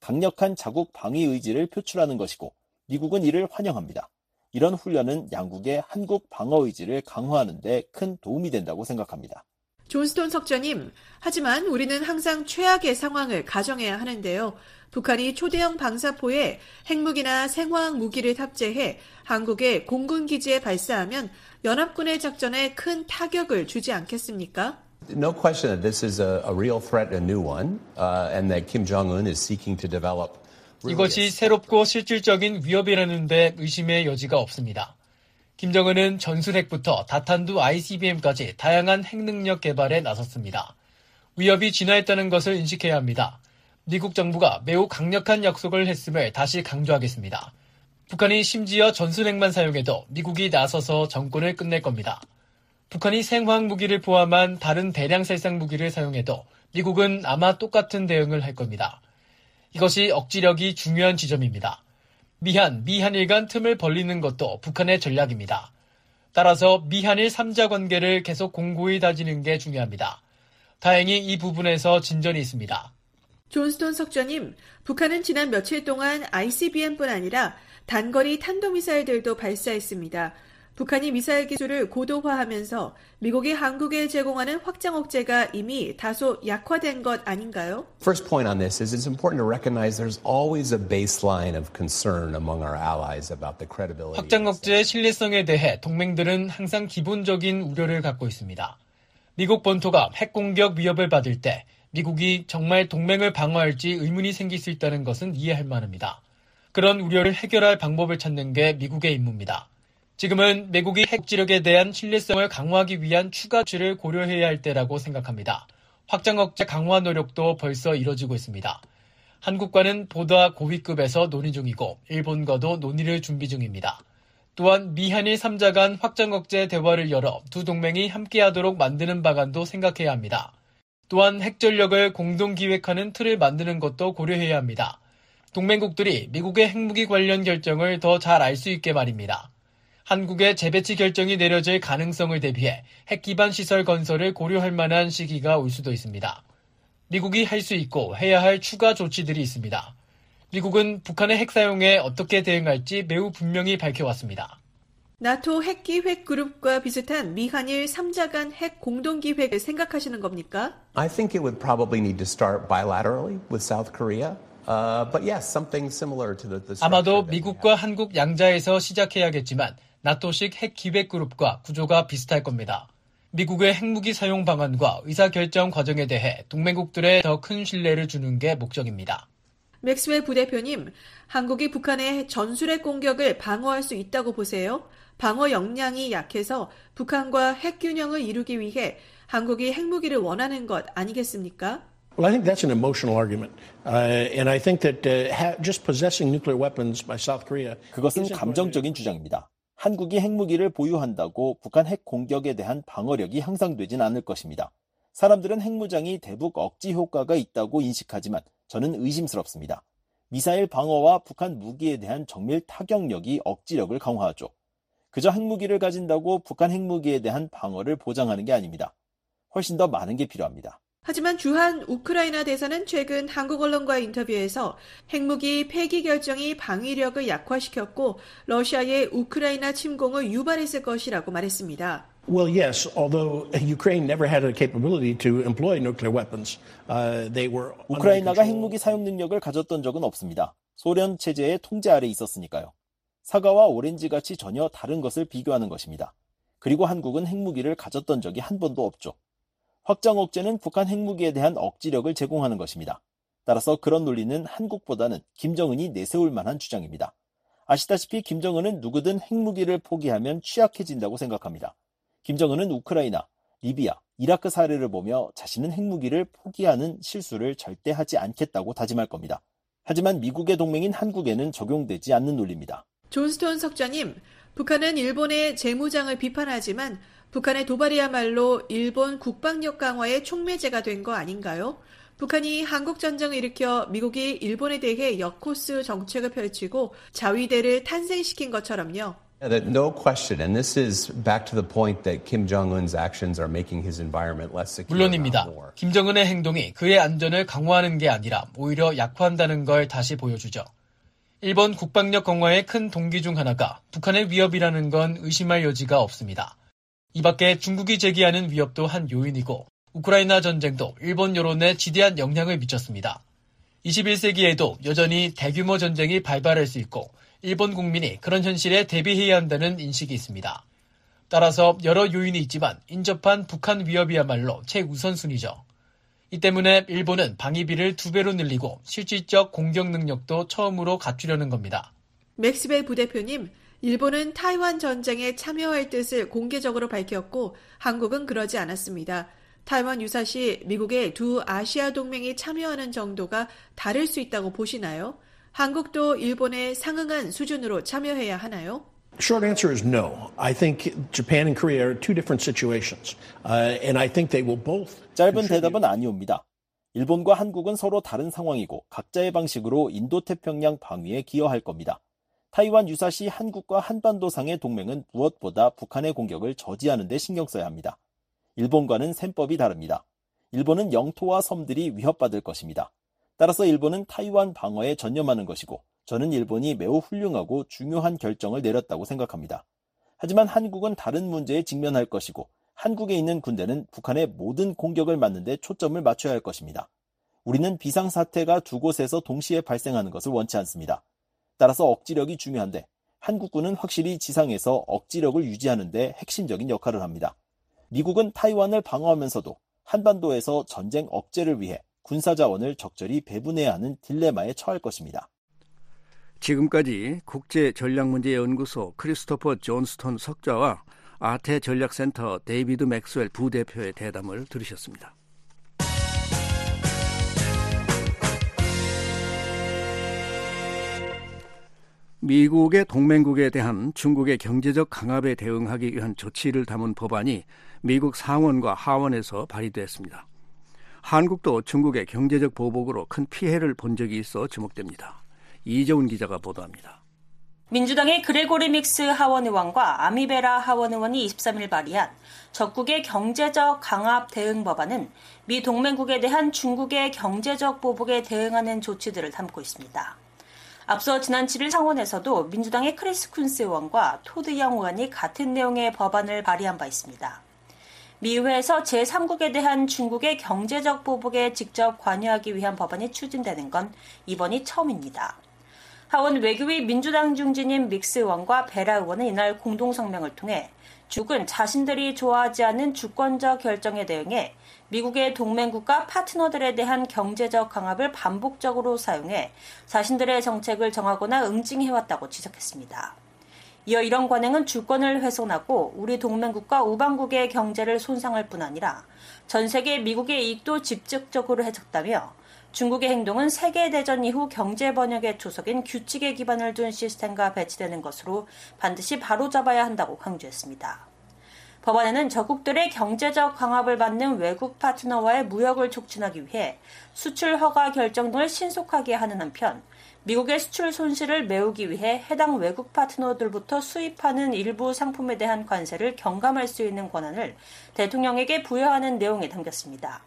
강력한 자국 방위 의지를 표출하는 것이고 미국은 이를 환영합니다. 이런 훈련은 양국의 한국 방어 의지를 강화하는 데 큰 도움이 된다고 생각합니다. 존스톤 석좌님, 하지만 우리는 항상 최악의 상황을 가정해야 하는데요. 북한이 초대형 방사포에 핵무기나 생화학 무기를 탑재해 한국의 공군 기지에 발사하면 연합군의 작전에 큰 타격을 주지 않겠습니까? No question that this is a, a real threat, a new one, uh, and that Kim Jong Un is seeking to develop. 이것이 새롭고 실질적인 위협이라는데 의심의 여지가 없습니다. 김정은은 전술핵부터 다탄두 ICBM까지 다양한 핵능력 개발에 나섰습니다. 위협이 진화했다는 것을 인식해야 합니다. 미국 정부가 매우 강력한 약속을 했음을 다시 강조하겠습니다. 북한이 심지어 전술핵만 사용해도 미국이 나서서 정권을 끝낼 겁니다. 북한이 생화학 무기를 포함한 다른 대량 살상 무기를 사용해도 미국은 아마 똑같은 대응을 할 겁니다. 이것이 억지력이 중요한 지점입니다. 미한, 미한일 간 틈을 벌리는 것도 북한의 전략입니다. 따라서 미한일 3자 관계를 계속 공고히 다지는 게 중요합니다. 다행히 이 부분에서 진전이 있습니다. 존스톤 석좌님, 북한은 지난 며칠 동안 ICBM뿐 아니라 단거리 탄도미사일들도 발사했습니다. 북한이 미사일 기술을 고도화하면서 미국이 한국에 제공하는 확장 억제가 이미 다소 약화된 것 아닌가요? First point on this is it's important to recognize there's always a baseline of concern among our allies about the credibility. 확장 억제의 신뢰성에 대해 동맹들은 항상 기본적인 우려를 갖고 있습니다. 미국 본토가 핵 공격 위협을 받을 때 미국이 정말 동맹을 방어할지 의문이 생길 수 있다는 것은 이해할 만합니다. 그런 우려를 해결할 방법을 찾는 게 미국의 임무입니다. 지금은 미국이 핵지력에 대한 신뢰성을 강화하기 위한 추가 조치를 고려해야 할 때라고 생각합니다. 확장 억제 강화 노력도 벌써 이뤄지고 있습니다. 한국과는 보다 고위급에서 논의 중이고 일본과도 논의를 준비 중입니다. 또한 미한일 3자 간 확장 억제 대화를 열어 두 동맹이 함께하도록 만드는 방안도 생각해야 합니다. 또한 핵전력을 공동 기획하는 틀을 만드는 것도 고려해야 합니다. 동맹국들이 미국의 핵무기 관련 결정을 더 잘 알 수 있게 말입니다. 한국의 재배치 결정이 내려질 가능성을 대비해 핵 기반 시설 건설을 고려할 만한 시기가 올 수도 있습니다. 미국이 할 수 있고 해야 할 추가 조치들이 있습니다. 미국은 북한의 핵 사용에 어떻게 대응할지 매우 분명히 밝혀왔습니다. 나토 핵기획 그룹과 비슷한 미한일 3자 간 핵 공동 기획을 생각하시는 겁니까? I think it would probably need to start bilaterally with South Korea. Uh, but yes, something similar to the, the 아마도 미국과 한국 양자에서 시작해야겠지만 나토식 핵 기획 그룹과 구조가 비슷할 겁니다. 미국의 핵무기 사용 방안과 의사결정 과정에 대해 동맹국들의 더 큰 신뢰를 주는 게 목적입니다. 맥스웰 부대표님, 한국이 북한의 전술핵 공격을 방어할 수 있다고 보세요? 방어 역량이 약해서 북한과 핵 균형을 이루기 위해 한국이 핵무기를 원하는 것 아니겠습니까? Well, I think that's an emotional argument. Uh, and I think that uh, ha- just possessing nuclear weapons by South Korea. 그것은 감정적인 주장입니다. 한국이 핵무기를 보유한다고 북한 핵 공격에 대한 방어력이 향상되진 않을 것입니다. 사람들은 핵무장이 대북 억지 효과가 있다고 인식하지만 저는 의심스럽습니다. 미사일 방어와 북한 무기에 대한 정밀 타격력이 억지력을 강화하죠. 그저 핵무기를 가진다고 북한 핵무기에 대한 방어를 보장하는 게 아닙니다. 훨씬 더 많은 게 필요합니다. 하지만 주한 우크라이나 대사는 최근 한국 언론과의 인터뷰에서 핵무기 폐기 결정이 방위력을 약화시켰고 러시아의 우크라이나 침공을 유발했을 것이라고 말했습니다. Well, yes, although Ukraine never had a capability to employ nuclear weapons, uh, they were. 우크라이나가 핵무기 사용 능력을 가졌던 적은 없습니다. 소련 체제의 통제 아래 있었으니까요. 사과와 오렌지 같이 전혀 다른 것을 비교하는 것입니다. 그리고 한국은 핵무기를 가졌던 적이 한 번도 없죠. 확장 억제는 북한 핵무기에 대한 억지력을 제공하는 것입니다. 따라서 그런 논리는 한국보다는 김정은이 내세울 만한 주장입니다. 아시다시피 김정은은 누구든 핵무기를 포기하면 취약해진다고 생각합니다. 김정은은 우크라이나, 리비아, 이라크 사례를 보며 자신은 핵무기를 포기하는 실수를 절대 하지 않겠다고 다짐할 겁니다. 하지만 미국의 동맹인 한국에는 적용되지 않는 논리입니다. 존스톤 석좌님, 북한은 일본의 재무장을 비판하지만 북한의 도발이야말로 일본 국방력 강화의 촉매제가 된 거 아닌가요? 북한이 한국 전쟁을 일으켜 미국이 일본에 대해 역코스 정책을 펼치고 자위대를 탄생시킨 것처럼요. No question, and this is back to the point that Kim Jong-un's actions are making his environment less secure. 물론입니다. 김정은의 행동이 그의 안전을 강화하는 게 아니라 오히려 약화한다는 걸 다시 보여주죠. 일본 국방력 강화의 큰 동기 중 하나가 북한의 위협이라는 건 의심할 여지가 없습니다. 이 밖에 중국이 제기하는 위협도 한 요인이고 우크라이나 전쟁도 일본 여론에 지대한 영향을 미쳤습니다. 21세기에도 여전히 대규모 전쟁이 발발할 수 있고 일본 국민이 그런 현실에 대비해야 한다는 인식이 있습니다. 따라서 여러 요인이 있지만 인접한 북한 위협이야말로 최우선순위죠. 이 때문에 일본은 방위비를 두 배로 늘리고 실질적 공격 능력도 처음으로 갖추려는 겁니다. 맥스벨 부대표님, 일본은 타이완 전쟁에 참여할 뜻을 공개적으로 밝혔고 한국은 그러지 않았습니다. 타이완 유사시 미국의 두 아시아 동맹이 참여하는 정도가 다를 수 있다고 보시나요? 한국도 일본에 상응한 수준으로 참여해야 하나요? Short answer is no. I think Japan and Korea are two different situations, uh, and I think they will both. 짧은 대답은 아니옵니다. 일본과 한국은 서로 다른 상황이고 각자의 방식으로 인도태평양 방위에 기여할 겁니다. 타이완 유사시 한국과 한반도 상의 동맹은 무엇보다 북한의 공격을 저지하는 데 신경 써야 합니다. 일본과는 셈법이 다릅니다. 일본은 영토와 섬들이 위협받을 것입니다. 따라서 일본은 타이완 방어에 전념하는 것이고 저는 일본이 매우 훌륭하고 중요한 결정을 내렸다고 생각합니다. 하지만 한국은 다른 문제에 직면할 것이고 한국에 있는 군대는 북한의 모든 공격을 맞는데 초점을 맞춰야 할 것입니다. 우리는 비상사태가 두 곳에서 동시에 발생하는 것을 원치 않습니다. 따라서 억지력이 중요한데 한국군은 확실히 지상에서 억지력을 유지하는 데 핵심적인 역할을 합니다. 미국은 타이완을 방어하면서도 한반도에서 전쟁 억제를 위해 군사 자원을 적절히 배분해야 하는 딜레마에 처할 것입니다. 지금까지 국제 전략 문제 연구소 크리스토퍼 존스톤 석좌와 아태 전략센터 데이비드 맥스웰 부대표의 대담을 들으셨습니다. 미국의 동맹국에 대한 중국의 경제적 강압에 대응하기 위한 조치를 담은 법안이 미국 상원과 하원에서 발의됐습니다. 한국도 중국의 경제적 보복으로 큰 피해를 본 적이 있어 주목됩니다. 이재훈 기자가 보도합니다. 민주당의 그레고리 믹스 하원 의원과 아미 베라 하원 의원이 23일 발의한 적국의 경제적 강압 대응 법안은 미 동맹국에 대한 중국의 경제적 보복에 대응하는 조치들을 담고 있습니다. 앞서 지난 7일 상원에서도 민주당의 크리스 쿤스 의원과 토드 영 의원이 같은 내용의 법안을 발의한 바 있습니다. 미의회에서 제3국에 대한 중국의 경제적 보복에 직접 관여하기 위한 법안이 추진되는 건 이번이 처음입니다. 하원 외교위 민주당 중진인 믹스 의원과 베라 의원은 이날 공동성명을 통해 중국은 자신들이 좋아하지 않는 주권적 결정에 대응해 미국의 동맹국가 파트너들에 대한 경제적 강압을 반복적으로 사용해 자신들의 정책을 정하거나 응징해왔다고 지적했습니다. 이어 이런 관행은 주권을 훼손하고 우리 동맹국과 우방국의 경제를 손상할 뿐 아니라 전 세계 미국의 이익도 직접적으로 해쳤다며 중국의 행동은 세계대전 이후 경제 번역의 초석인 규칙에 기반을 둔 시스템과 배치되는 것으로 반드시 바로잡아야 한다고 강조했습니다. 법안에는 적국들의 경제적 강압을 받는 외국 파트너와의 무역을 촉진하기 위해 수출 허가 결정 등을 신속하게 하는 한편 미국의 수출 손실을 메우기 위해 해당 외국 파트너들부터 수입하는 일부 상품에 대한 관세를 경감할 수 있는 권한을 대통령에게 부여하는 내용이 담겼습니다.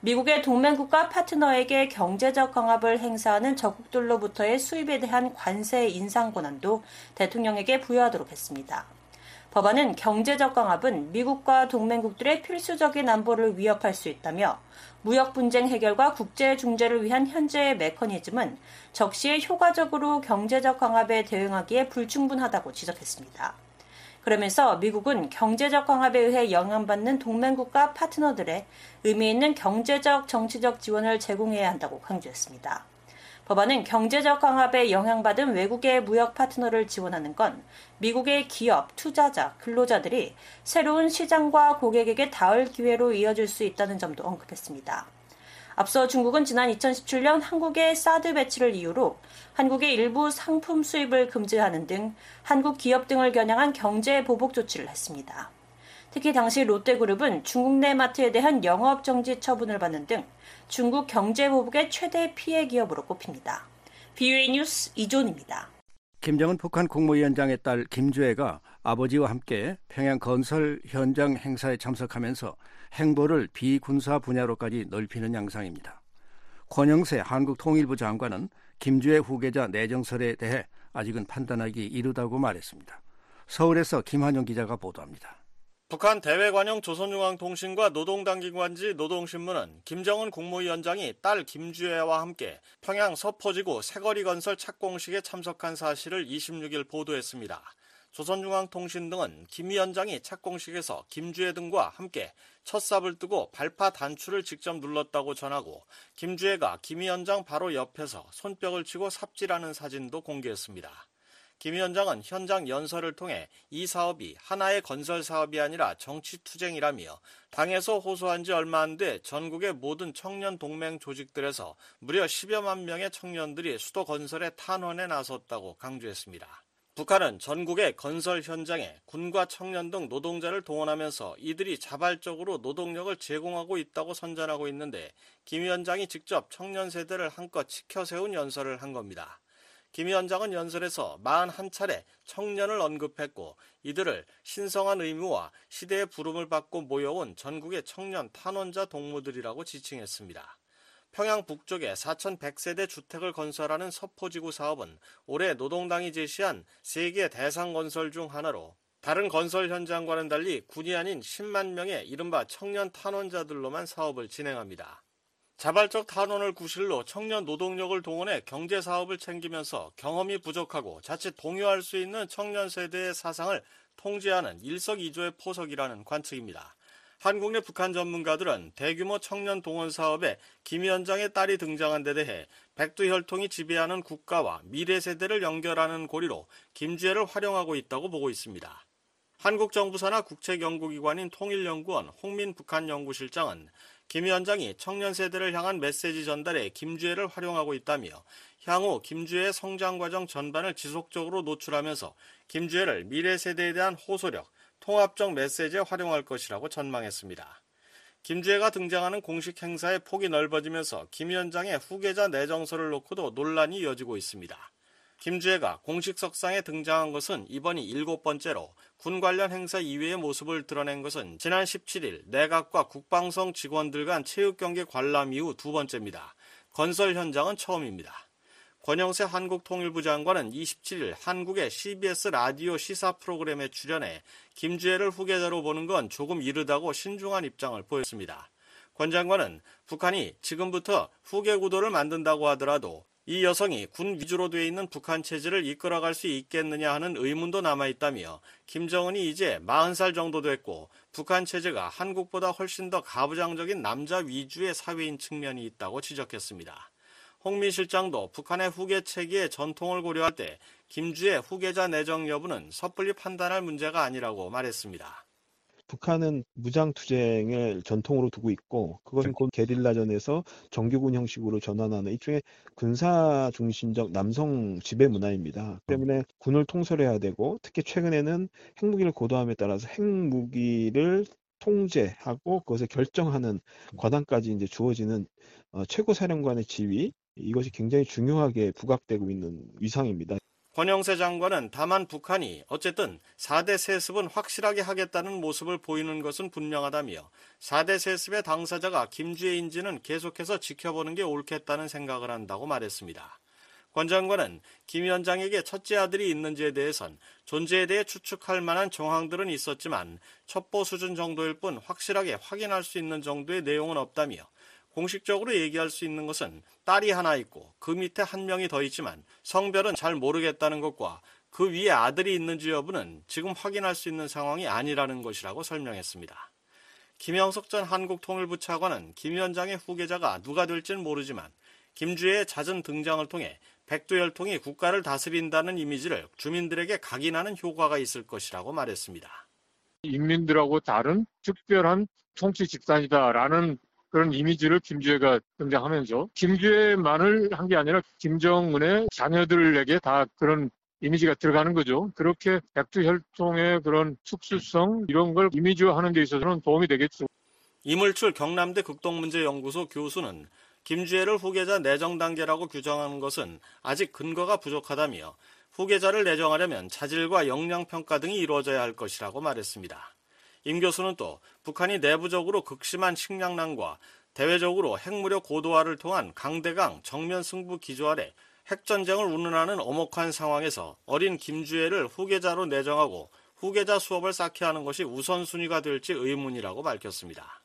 미국의 동맹국가 파트너에게 경제적 강압을 행사하는 적국들로부터의 수입에 대한 관세 인상 권한도 대통령에게 부여하도록 했습니다. 법안은 경제적 강압은 미국과 동맹국들의 필수적인 안보를 위협할 수 있다며 무역 분쟁 해결과 국제 중재를 위한 현재의 메커니즘은 적시에 효과적으로 경제적 강압에 대응하기에 불충분하다고 지적했습니다. 그러면서 미국은 경제적 강압에 의해 영향받는 동맹국가 파트너들의 의미 있는 경제적 정치적 지원을 제공해야 한다고 강조했습니다. 법안은 경제적 강압에 영향받은 외국의 무역 파트너를 지원하는 건 미국의 기업, 투자자, 근로자들이 새로운 시장과 고객에게 닿을 기회로 이어질 수 있다는 점도 언급했습니다. 앞서 중국은 지난 2017년 한국의 사드 배치를 이유로 한국의 일부 상품 수입을 금지하는 등 한국 기업 등을 겨냥한 경제 보복 조치를 했습니다. 특히 당시 롯데그룹은 중국 내 마트에 대한 영업 정지 처분을 받는 등 중국 경제 보복의 최대 피해 기업으로 꼽힙니다. BUA 뉴스 이존입니다. 김정은 북한 국무위원장의 딸 김주애가 아버지와 함께 평양 건설 현장 행사에 참석하면서 행보를 비군사 분야로까지 넓히는 양상입니다. 권영세 한국통일부 장관은 김주애 후계자 내정설에 대해 아직은 판단하기 이르다고 말했습니다. 서울에서 김한영 기자가 보도합니다. 북한 대외관용 조선중앙통신과 노동당기관지 노동신문은 김정은 국무위원장이 딸 김주애와 함께 평양 서포지구 새거리 건설 착공식에 참석한 사실을 26일 보도했습니다. 조선중앙통신 등은 김 위원장이 착공식에서 김주애 등과 함께 첫 삽을 뜨고 발파 단추를 직접 눌렀다고 전하고 김주애가 김 위원장 바로 옆에서 손뼉을 치고 삽질하는 사진도 공개했습니다. 김 위원장은 현장 연설을 통해 이 사업이 하나의 건설 사업이 아니라 정치 투쟁이라며 당에서 호소한 지 얼마 안 돼 전국의 모든 청년 동맹 조직들에서 무려 10여만 명의 청년들이 수도 건설의 탄원에 나섰다고 강조했습니다. 북한은 전국의 건설 현장에 군과 청년 등 노동자를 동원하면서 이들이 자발적으로 노동력을 제공하고 있다고 선전하고 있는데 김 위원장이 직접 청년 세대를 한껏 치켜세운 연설을 한 겁니다. 김 위원장은 연설에서 41차례 청년을 언급했고 이들을 신성한 의무와 시대의 부름을 받고 모여온 전국의 청년 탄원자 동무들이라고 지칭했습니다. 평양 북쪽에 4,100세대 주택을 건설하는 서포지구 사업은 올해 노동당이 제시한 세계 대상 건설 중 하나로 다른 건설 현장과는 달리 군이 아닌 10만 명의 이른바 청년 탄원자들로만 사업을 진행합니다. 자발적 탄원을 구실로 청년 노동력을 동원해 경제 사업을 챙기면서 경험이 부족하고 자칫 동요할 수 있는 청년 세대의 사상을 통제하는 일석이조의 포석이라는 관측입니다. 한국 내 북한 전문가들은 대규모 청년 동원 사업에 김 위원장의 딸이 등장한 데 대해 백두 혈통이 지배하는 국가와 미래 세대를 연결하는 고리로 김주애를 활용하고 있다고 보고 있습니다. 한국 정부 산하 국책연구기관인 통일연구원 홍민 북한연구실장은 김 위원장이 청년 세대를 향한 메시지 전달에 김주애를 활용하고 있다며 향후 김주애의 성장 과정 전반을 지속적으로 노출하면서 김주애를 미래 세대에 대한 호소력, 통합적 메시지에 활용할 것이라고 전망했습니다. 김주애가 등장하는 공식 행사의 폭이 넓어지면서 김 위원장의 후계자 내정서를 놓고도 논란이 이어지고 있습니다. 김주애가 공식 석상에 등장한 것은 이번이 일곱 번째로 군 관련 행사 이외의 모습을 드러낸 것은 지난 17일 내각과 국방성 직원들 간 체육경기 관람 이후 두 번째입니다. 건설 현장은 처음입니다. 권영세 한국통일부 장관은 27일 한국의 CBS 라디오 시사 프로그램에 출연해 김주애를 후계자로 보는 건 조금 이르다고 신중한 입장을 보였습니다. 권 장관은 북한이 지금부터 후계 구도를 만든다고 하더라도 이 여성이 군 위주로 돼 있는 북한 체제를 이끌어갈 수 있겠느냐 하는 의문도 남아있다며 김정은이 이제 40살 정도 됐고 북한 체제가 한국보다 훨씬 더 가부장적인 남자 위주의 사회인 측면이 있다고 지적했습니다. 홍미 실장도 북한의 후계 체계의 전통을 고려할 때 김주의 후계자 내정 여부는 섣불리 판단할 문제가 아니라고 말했습니다. 북한은 무장 투쟁을 전통으로 두고 있고 그것은 곧 게릴라전에서 정규군 형식으로 전환하는 일종의 군사 중심적 남성 지배 문화입니다. 때문에 군을 통솔해야 되고 특히 최근에는 핵무기를 고도함에 따라서 핵무기를 통제하고 그것을 결정하는 권한까지 이제 주어지는 어, 최고 사령관의 지위 이것이 굉장히 중요하게 부각되고 있는 위상입니다. 권영세 장관은 다만 북한이 어쨌든 4대 세습은 확실하게 하겠다는 모습을 보이는 것은 분명하다며 4대 세습의 당사자가 김주애인지는 계속해서 지켜보는 게 옳겠다는 생각을 한다고 말했습니다. 권 장관은 김 위원장에게 첫째 아들이 있는지에 대해선 존재에 대해 추측할 만한 정황들은 있었지만 첩보 수준 정도일 뿐 확실하게 확인할 수 있는 정도의 내용은 없다며 공식적으로 얘기할 수 있는 것은 딸이 하나 있고 그 밑에 한 명이 더 있지만 성별은 잘 모르겠다는 것과 그 위에 아들이 있는지 여부는 지금 확인할 수 있는 상황이 아니라는 것이라고 설명했습니다. 김영석 전 한국통일부 차관은 김 위원장의 후계자가 누가 될지는 모르지만 김주의 잦은 등장을 통해 백두혈통이 국가를 다스린다는 이미지를 주민들에게 각인하는 효과가 있을 것이라고 말했습니다. 인민들하고 다른 특별한 통치 집단이다라는 그런 이미지를 김주애가 등장하면서 김주애만을 한 게 아니라 김정은의 자녀들에게 다 그런 이미지가 들어가는 거죠. 그렇게 백두혈통의 그런 특수성 이런 걸 이미지화하는 데 있어서는 도움이 되겠죠. 이물출 경남대 극동문제연구소 교수는 김주애를 후계자 내정 단계라고 규정하는 것은 아직 근거가 부족하다며 후계자를 내정하려면 자질과 역량 평가 등이 이루어져야 할 것이라고 말했습니다. 임 교수는 또 북한이 내부적으로 극심한 식량난과 대외적으로 핵무력 고도화를 통한 강대강 정면 승부 기조 아래 핵전쟁을 운운하는 엄혹한 상황에서 어린 김주애를 후계자로 내정하고 후계자 수업을 쌓게 하는 것이 우선순위가 될지 의문이라고 밝혔습니다.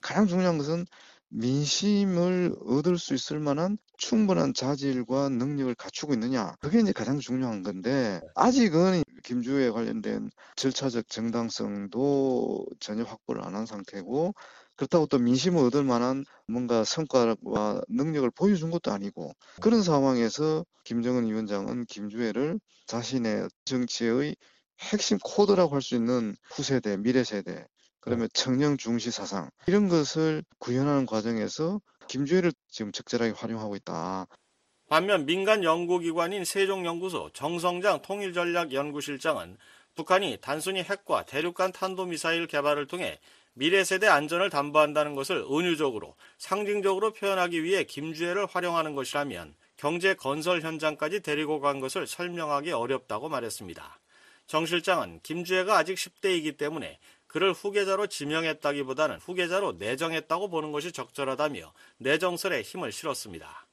가장 중요한 것은 민심을 얻을 수 있을 만한 충분한 자질과 능력을 갖추고 있느냐. 그게 이제 가장 중요한 건데, 아직은 김주에 관련된 절차적 정당성도 전혀 확보를 안 한 상태고, 그렇다고 또 민심을 얻을 만한 뭔가 성과와 능력을 보여준 것도 아니고, 그런 상황에서 김정은 위원장은 김주애를 자신의 정치의 핵심 코드라고 할 수 있는 후세대, 미래세대, 그러면 청년 중시 사상 이런 것을 구현하는 과정에서 김주애를 지금 적절하게 활용하고 있다. 반면 민간 연구기관인 세종연구소 정성장 통일전략연구실장은 북한이 단순히 핵과 대륙간 탄도미사일 개발을 통해 미래 세대 안전을 담보한다는 것을 은유적으로 상징적으로 표현하기 위해 김주애를 활용하는 것이라면 경제 건설 현장까지 데리고 간 것을 설명하기 어렵다고 말했습니다. 정 실장은 김주애가 아직 10대이기 때문에 그를 후계자로 지명했다기보다는 후계자로 내정했다고 보는 것이 적절하다며 내정설에 힘을 실었습니다.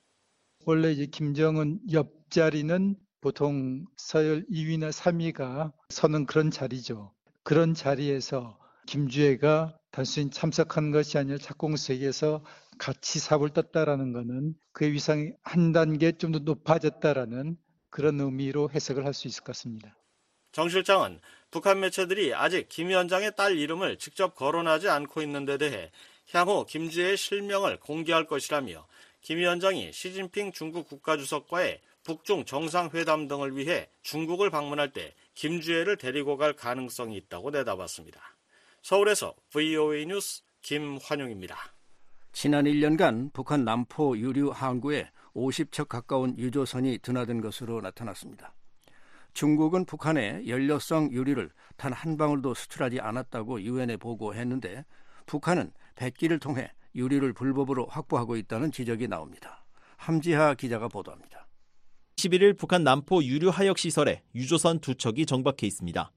원래 이제 김정은 옆자리는 보통 서열 2위나 3위가 서는 그런 자리죠. 그런 자리에서 김주애가 단순히 참석한 것이 아니라 착공석에서 같이 삽을 떴다라는 것은 그의 위상이 한 단계 좀 더 높아졌다라는 그런 의미로 해석을 할 수 있을 것 같습니다. 정 실장은 북한 매체들이 아직 김 위원장의 딸 이름을 직접 거론하지 않고 있는 데 대해 향후 김주애의 실명을 공개할 것이라며 김 위원장이 시진핑 중국 국가주석과의 북중 정상회담 등을 위해 중국을 방문할 때 김주애를 데리고 갈 가능성이 있다고 내다봤습니다. 서울에서 VOA 뉴스 김환용입니다. 지난 1년간 북한 남포 유류 항구에 50척 가까운 유조선이 드나든 것으로 나타났습니다. 중국은 북한에 연료성 유리를 단 한 방울도 수출하지 않았다고 유엔에 보고했는데 북한은 백기를 통해 유리를 불법으로 확보하고 있다는 지적이 나옵니다. 함지하 기자가 보도합니다. 11일 북한 남포 유류 하역 시설에 유조선 두 척이 정박해 있습니다.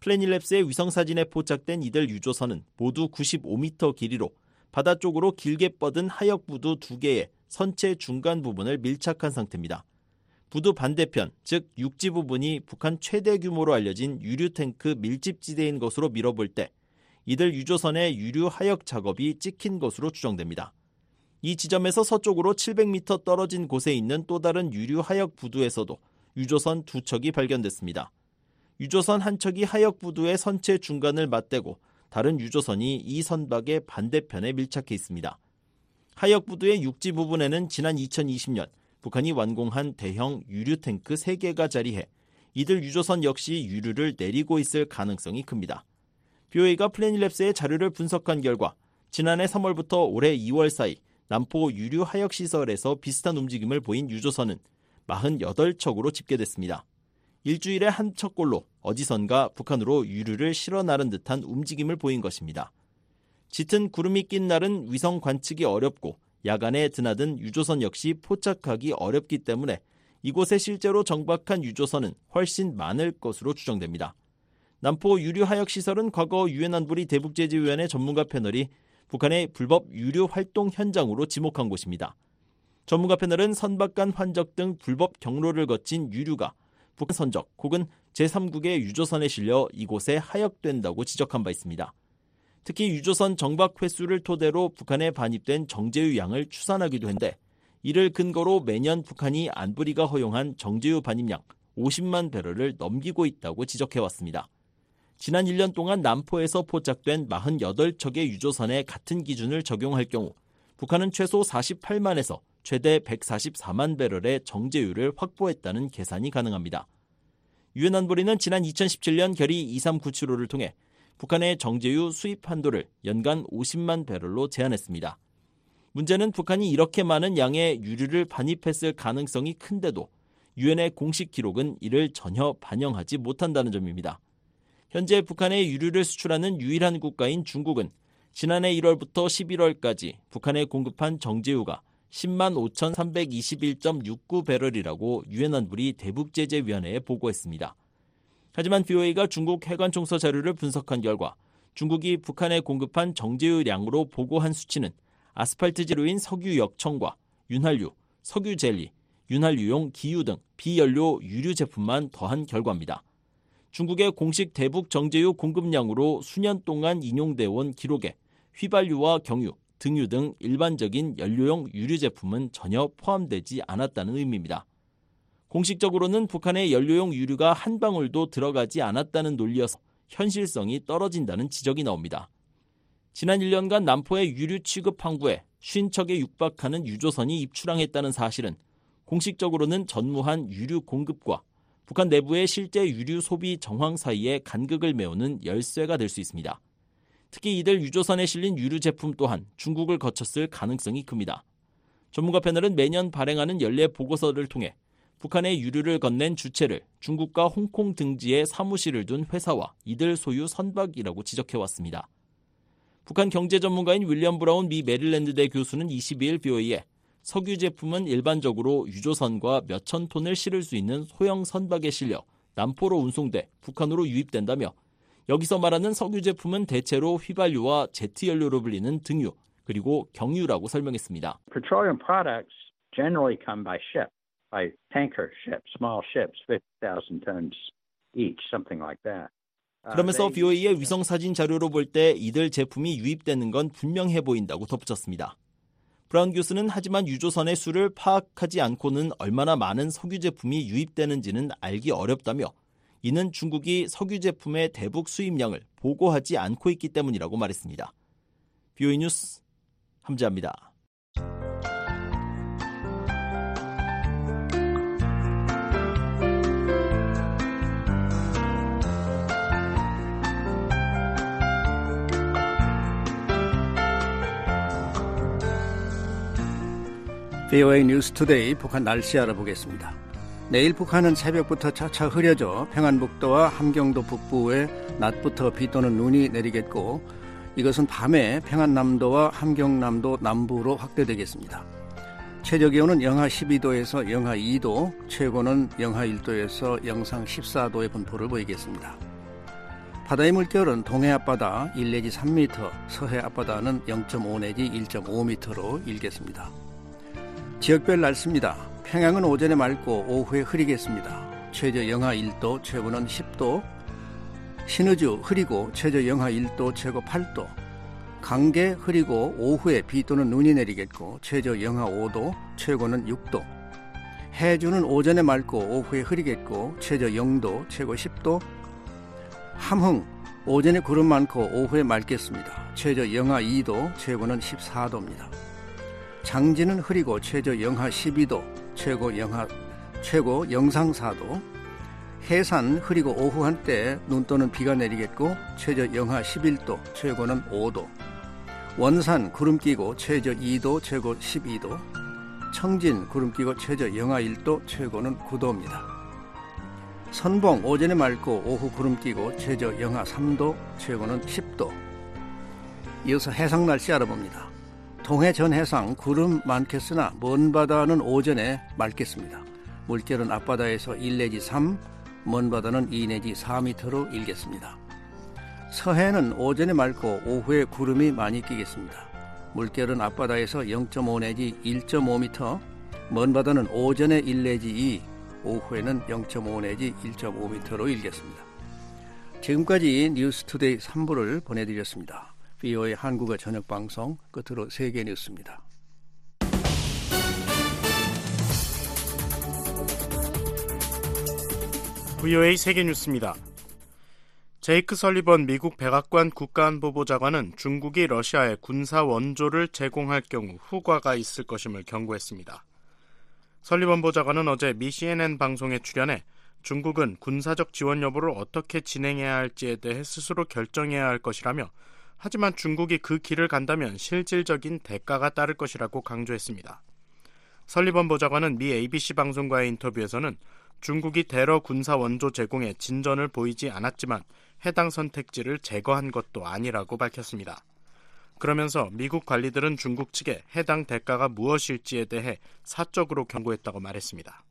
플래닐랩스의 위성 사진에 포착된 이들 유조선은 모두 95m 길이로 바다 쪽으로 길게 뻗은 하역 부두 두 개의 선체 중간 부분을 밀착한 상태입니다. 부두 반대편, 즉 육지 부분이 북한 최대 규모로 알려진 유류 탱크 밀집지대인 것으로 밀어볼 때 이들 유조선의 유류 하역 작업이 찍힌 것으로 추정됩니다. 이 지점에서 서쪽으로 700m 떨어진 곳에 있는 또 다른 유류 하역 부두에서도 유조선 두 척이 발견됐습니다. 유조선 한 척이 하역 부두의 선체 중간을 맞대고 다른 유조선이 이 선박의 반대편에 밀착해 있습니다. 하역 부두의 육지 부분에는 지난 2020년 북한이 완공한 대형 유류 탱크 3개가 자리해 이들 유조선 역시 유류를 내리고 있을 가능성이 큽니다. BOA가 플래닐랩스의 자료를 분석한 결과 지난해 3월부터 올해 2월 사이 남포 유류 하역 시설에서 비슷한 움직임을 보인 유조선은 48척으로 집계됐습니다. 일주일에 한 척꼴로 어디선가 북한으로 유류를 실어 나른 듯한 움직임을 보인 것입니다. 짙은 구름이 낀 날은 위성 관측이 어렵고 야간에 드나든 유조선 역시 포착하기 어렵기 때문에 이곳에 실제로 정박한 유조선은 훨씬 많을 것으로 추정됩니다. 남포 유류 하역 시설은 과거 유엔 안보리 대북제재위원회 전문가 패널이 북한의 불법 유류 활동 현장으로 지목한 곳입니다. 전문가 패널은 선박 간 환적 등 불법 경로를 거친 유류가 북한 선적 혹은 제3국의 유조선에 실려 이곳에 하역된다고 지적한 바 있습니다. 특히 유조선 정박 횟수를 토대로 북한에 반입된 정제유 양을 추산하기도 했는데 이를 근거로 매년 북한이 안보리가 허용한 정제유 반입량 50만 배럴을 넘기고 있다고 지적해왔습니다. 지난 1년 동안 남포에서 포착된 48척의 유조선에 같은 기준을 적용할 경우 북한은 최소 48만에서 최대 144만 배럴의 정제유를 확보했다는 계산이 가능합니다. 유엔 안보리는 지난 2017년 결의 2397호를 통해 북한의 정제유 수입 한도를 연간 50만 배럴로 제한했습니다. 문제는 북한이 이렇게 많은 양의 유류를 반입했을 가능성이 큰데도 유엔의 공식 기록은 이를 전혀 반영하지 못한다는 점입니다. 현재 북한의 유류를 수출하는 유일한 국가인 중국은 지난해 1월부터 11월까지 북한에 공급한 정제유가 10만 5,321.69배럴이라고 유엔 안보리 대북제재위원회에 보고했습니다. 하지만 BOA가 중국 해관총서 자료를 분석한 결과 중국이 북한에 공급한 정제유량으로 보고한 수치는 아스팔트 재료인 석유 역청과 윤활유, 석유 젤리, 윤활유용 기유 등 비연료 유류 제품만 더한 결과입니다. 중국의 공식 대북 정제유 공급량으로 수년 동안 인용돼 온 기록에 휘발유와 경유, 등유 등 일반적인 연료용 유류 제품은 전혀 포함되지 않았다는 의미입니다. 공식적으로는 북한의 연료용 유류가 한 방울도 들어가지 않았다는 논리여서 현실성이 떨어진다는 지적이 나옵니다. 지난 1년간 남포의 유류 취급 항구에 50척에 육박하는 유조선이 입출항했다는 사실은 공식적으로는 전무한 유류 공급과 북한 내부의 실제 유류 소비 정황 사이에 간극을 메우는 열쇠가 될 수 있습니다. 특히 이들 유조선에 실린 유류 제품 또한 중국을 거쳤을 가능성이 큽니다. 전문가 패널은 매년 발행하는 연례 보고서를 통해 북한의 유류를 건넨 주체를 중국과 홍콩 등지에 사무실을 둔 회사와 이들 소유 선박이라고 지적해왔습니다. 북한 경제 전문가인 윌리엄 브라운 미 메릴랜드대 교수는 22일 BOE에 석유 제품은 일반적으로 유조선과 몇천 톤을 실을 수 있는 소형 선박에 실려 남포로 운송돼 북한으로 유입된다며 여기서 말하는 석유 제품은 대체로 휘발유와 제트 연료로 불리는 등유 그리고 경유라고 설명했습니다. Petroleum products generally come by ship, by tanker ships, small ships, 50,000 tons each, something like that. 그러면서 BOE의 위성 사진 자료로 볼 때 이들 제품이 유입되는 건 분명해 보인다고 덧붙였습니다. 브라운 교수는 하지만 유조선의 수를 파악하지 않고는 얼마나 많은 석유 제품이 유입되는지는 알기 어렵다며 이는 중국이 석유 제품의 대북 수입량을 보고하지 않고 있기 때문이라고 말했습니다. BOE 뉴스 함재합니다. VOA 뉴스 투데이 북한 날씨 알아보겠습니다. 내일 북한은 새벽부터 차차 흐려져 평안북도와 함경도 북부에 낮부터 비 또는 눈이 내리겠고 이것은 밤에 평안남도와 함경남도 남부로 확대되겠습니다. 최저 기온은 영하 12도에서 영하 2도, 최고는 영하 1도에서 영상 14도의 분포를 보이겠습니다. 바다의 물결은 동해 앞바다 1 내지 3m, 서해 앞바다는 0.5 내지 1.5m로 일겠습니다. 지역별 날씨입니다. 평양은 오전에 맑고 오후에 흐리겠습니다. 최저 영하 1도, 최고는 10도. 신의주 흐리고 최저 영하 1도, 최고 8도. 강계 흐리고 오후에 비 또는 눈이 내리겠고 최저 영하 5도, 최고는 6도. 해주는 오전에 맑고 오후에 흐리겠고 최저 0도, 최고 10도. 함흥 오전에 구름 많고 오후에 맑겠습니다. 최저 영하 2도, 최고는 14도입니다. 장지는 흐리고 최저 영하 12도, 최고 영하 최고 영상 4도. 해산 흐리고 오후 한때 눈 또는 비가 내리겠고 최저 영하 11도, 최고는 5도. 원산 구름 끼고 최저 2도, 최고 12도. 청진 구름 끼고 최저 영하 1도, 최고는 9도입니다. 선봉 오전에 맑고 오후 구름 끼고 최저 영하 3도, 최고는 10도. 이어서 해상 날씨 알아봅니다. 동해 전 해상 구름 많겠으나 먼 바다는 오전에 맑겠습니다. 물결은 앞바다에서 1 내지 3, 먼 바다는 2 내지 4m로 일겠습니다. 서해는 오전에 맑고 오후에 구름이 많이 끼겠습니다. 물결은 앞바다에서 0.5 내지 1.5m, 먼 바다는 오전에 1 내지 2, 오후에는 0.5 내지 1.5m로 일겠습니다. 지금까지 뉴스투데이 3부를 보내드렸습니다. BO의 한국어 저녁 방송 끝으로 세계 뉴스입니다. VOA 세계 뉴스입니다. 제이크 설리번 미국 백악관 국가안보보좌관은 중국이 러시아에 군사 원조를 제공할 경우 후과가 있을 것임을 경고했습니다. 설리번 보좌관은 어제 미 CNN 방송에 출연해 중국은 군사적 지원 여부를 어떻게 진행해야 할지에 대해 스스로 결정해야 할 것이라며 하지만 중국이 그 길을 간다면 실질적인 대가가 따를 것이라고 강조했습니다. 설리번 보좌관은 미 ABC 방송과의 인터뷰에서는 중국이 대러 군사 원조 제공에 진전을 보이지 않았지만 해당 선택지를 제거한 것도 아니라고 밝혔습니다. 그러면서 미국 관리들은 중국 측에 해당 대가가 무엇일지에 대해 사적으로 경고했다고 말했습니다.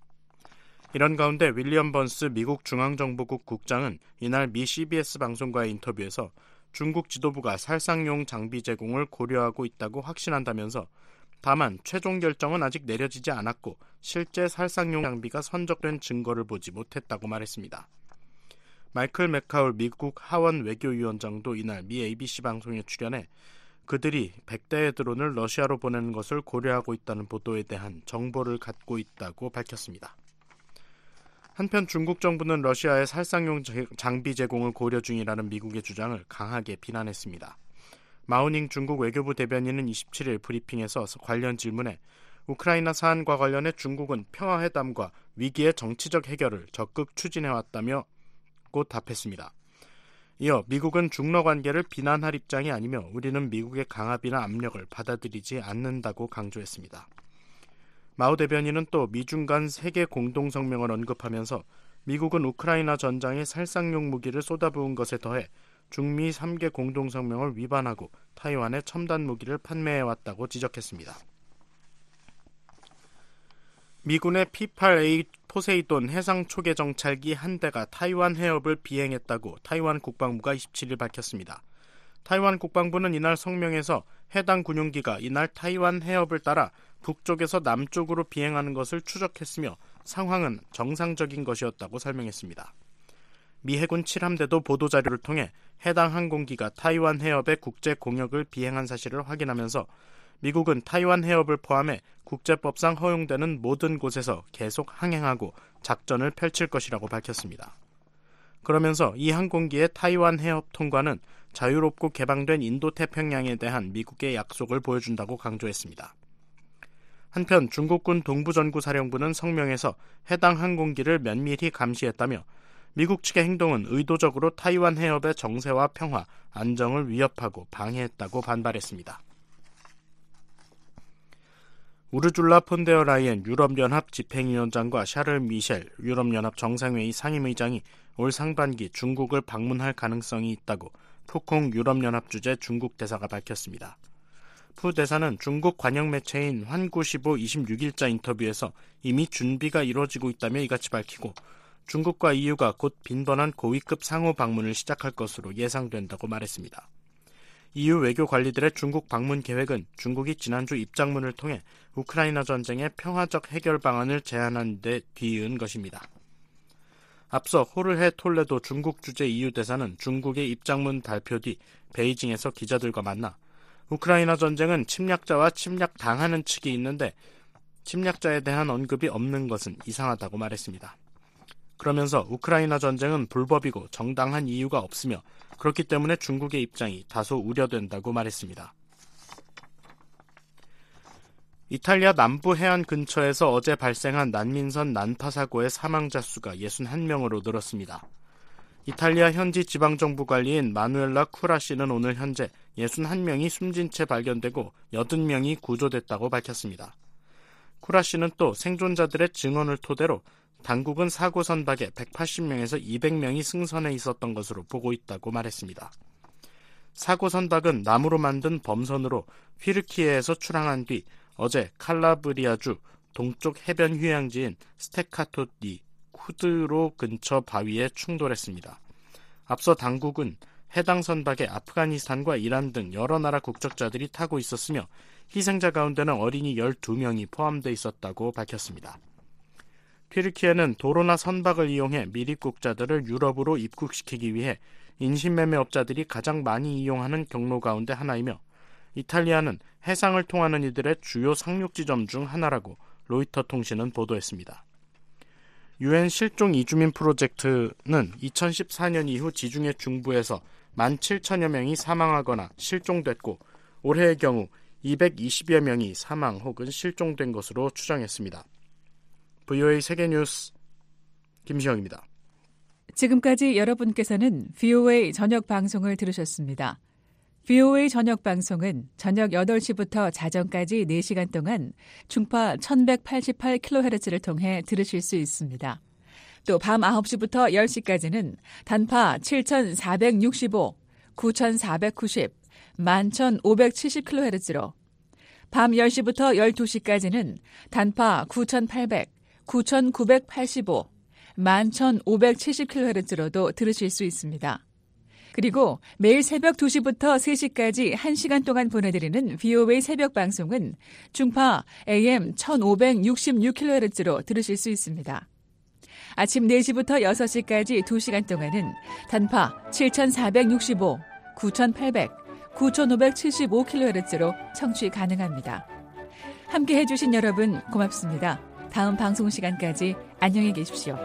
이런 가운데 윌리엄 번스 미국 중앙정보국 국장은 이날 미 CBS 방송과의 인터뷰에서 중국 지도부가 살상용 장비 제공을 고려하고 있다고 확신한다면서 다만 최종 결정은 아직 내려지지 않았고 실제 살상용 장비가 선적된 증거를 보지 못했다고 말했습니다. 마이클 맥카울 미국 하원 외교위원장도 이날 미 ABC 방송에 출연해 그들이 100대의 드론을 러시아로 보내는 것을 고려하고 있다는 보도에 대한 정보를 갖고 있다고 밝혔습니다. 한편 중국 정부는 러시아의 살상용 장비 제공을 고려 중이라는 미국의 주장을 강하게 비난했습니다. 마우닝 중국 외교부 대변인은 27일 브리핑에서 관련 질문에 우크라이나 사안과 관련해 중국은 평화회담과 위기의 정치적 해결을 적극 추진해왔다며 곧 답했습니다. 이어 미국은 중러 관계를 비난할 입장이 아니며 우리는 미국의 강압이나 압력을 받아들이지 않는다고 강조했습니다. 마오 대변인은 또 미중 간 세계 공동 성명을 언급하면서 미국은 우크라이나 전장에 살상용 무기를 쏟아부은 것에 더해 중미 3개 공동 성명을 위반하고 타이완에 첨단 무기를 판매해 왔다고 지적했습니다. 미군의 P-8A 포세이돈 해상 초계 정찰기 한 대가 타이완 해협을 비행했다고 타이완 국방부가 27일 밝혔습니다. 타이완 국방부는 이날 성명에서 해당 군용기가 이날 타이완 해협을 따라 북쪽에서 남쪽으로 비행하는 것을 추적했으며 상황은 정상적인 것이었다고 설명했습니다. 미 해군 7함대도 보도자료를 통해 해당 항공기가 타이완 해협의 국제 공역을 비행한 사실을 확인하면서 미국은 타이완 해협을 포함해 국제법상 허용되는 모든 곳에서 계속 항행하고 작전을 펼칠 것이라고 밝혔습니다. 그러면서 이 항공기의 타이완 해협 통과는 자유롭고 개방된 인도 태평양에 대한 미국의 약속을 보여준다고 강조했습니다. 한편 중국군 동부전구사령부는 성명에서 해당 항공기를 면밀히 감시했다며 미국 측의 행동은 의도적으로 타이완 해협의 정세와 평화, 안정을 위협하고 방해했다고 반발했습니다. 우르줄라 폰데어 라이엔 유럽연합 집행위원장과 샤를 미셸 유럽연합 정상회의 상임의장이 올 상반기 중국을 방문할 가능성이 있다고 푸콩 유럽연합 주재 중국 대사가 밝혔습니다. 푸 대사는 중국 관영 매체인 환구시보 26일자 인터뷰에서 이미 준비가 이루어지고 있다며 이같이 밝히고 중국과 EU가 곧 빈번한 고위급 상호 방문을 시작할 것으로 예상된다고 말했습니다. EU 외교 관리들의 중국 방문 계획은 중국이 지난주 입장문을 통해 우크라이나 전쟁의 평화적 해결 방안을 제안한 데 뒤이은 것입니다. 앞서 호르헤 톨레도 중국 주재 EU 대사는 중국의 입장문 발표 뒤 베이징에서 기자들과 만나 우크라이나 전쟁은 침략자와 침략당하는 측이 있는데 침략자에 대한 언급이 없는 것은 이상하다고 말했습니다. 그러면서 우크라이나 전쟁은 불법이고 정당한 이유가 없으며 그렇기 때문에 중국의 입장이 다소 우려된다고 말했습니다. 이탈리아 남부 해안 근처에서 어제 발생한 난민선 난파 사고의 사망자 수가 61명으로 늘었습니다. 이탈리아 현지 지방정부 관리인 마누엘라 쿠라 씨는 오늘 현재 61명이 숨진 채 발견되고 80명이 구조됐다고 밝혔습니다. 쿠라 씨는 또 생존자들의 증언을 토대로 당국은 사고 선박에 180명에서 200명이 승선해 있었던 것으로 보고 있다고 말했습니다. 사고 선박은 나무로 만든 범선으로 휘르키에에서 출항한 뒤 어제 칼라브리아주 동쪽 해변 휴양지인 스테카토디 쿠드로 근처 바위에 충돌했습니다. 앞서 당국은 해당 선박에 아프가니스탄과 이란 등 여러 나라 국적자들이 타고 있었으며 희생자 가운데는 어린이 12명이 포함돼 있었다고 밝혔습니다. 튀르키예는 도로나 선박을 이용해 미입국자들을 유럽으로 입국시키기 위해 인신매매업자들이 가장 많이 이용하는 경로 가운데 하나이며 이탈리아는 해상을 통하는 이들의 주요 상륙 지점 중 하나라고 로이터 통신은 보도했습니다. 유엔 실종 이주민 프로젝트는 2014년 이후 지중해 중부에서 1만 7천여 명이 사망하거나 실종됐고 올해의 경우 220여 명이 사망 혹은 실종된 것으로 추정했습니다. VOA 세계뉴스 김시영입니다. 지금까지 여러분께서는 VOA 저녁 방송을 들으셨습니다. VOA 저녁 방송은 저녁 8시부터 자정까지 4시간 동안 중파 1188kHz를 통해 들으실 수 있습니다. 또 밤 9시부터 10시까지는 단파 7465, 9490, 11570kHz로 밤 10시부터 12시까지는 단파 9800, 9,985, 11,570kHz로도 들으실 수 있습니다. 그리고 매일 새벽 2시부터 3시까지 1시간 동안 보내드리는 VOA 새벽 방송은 중파 AM 1566kHz로 들으실 수 있습니다. 아침 4시부터 6시까지 2시간 동안은 단파 7465, 9800, 9575kHz로 청취 가능합니다. 함께 해주신 여러분 고맙습니다. 다음 방송 시간까지 안녕히 계십시오.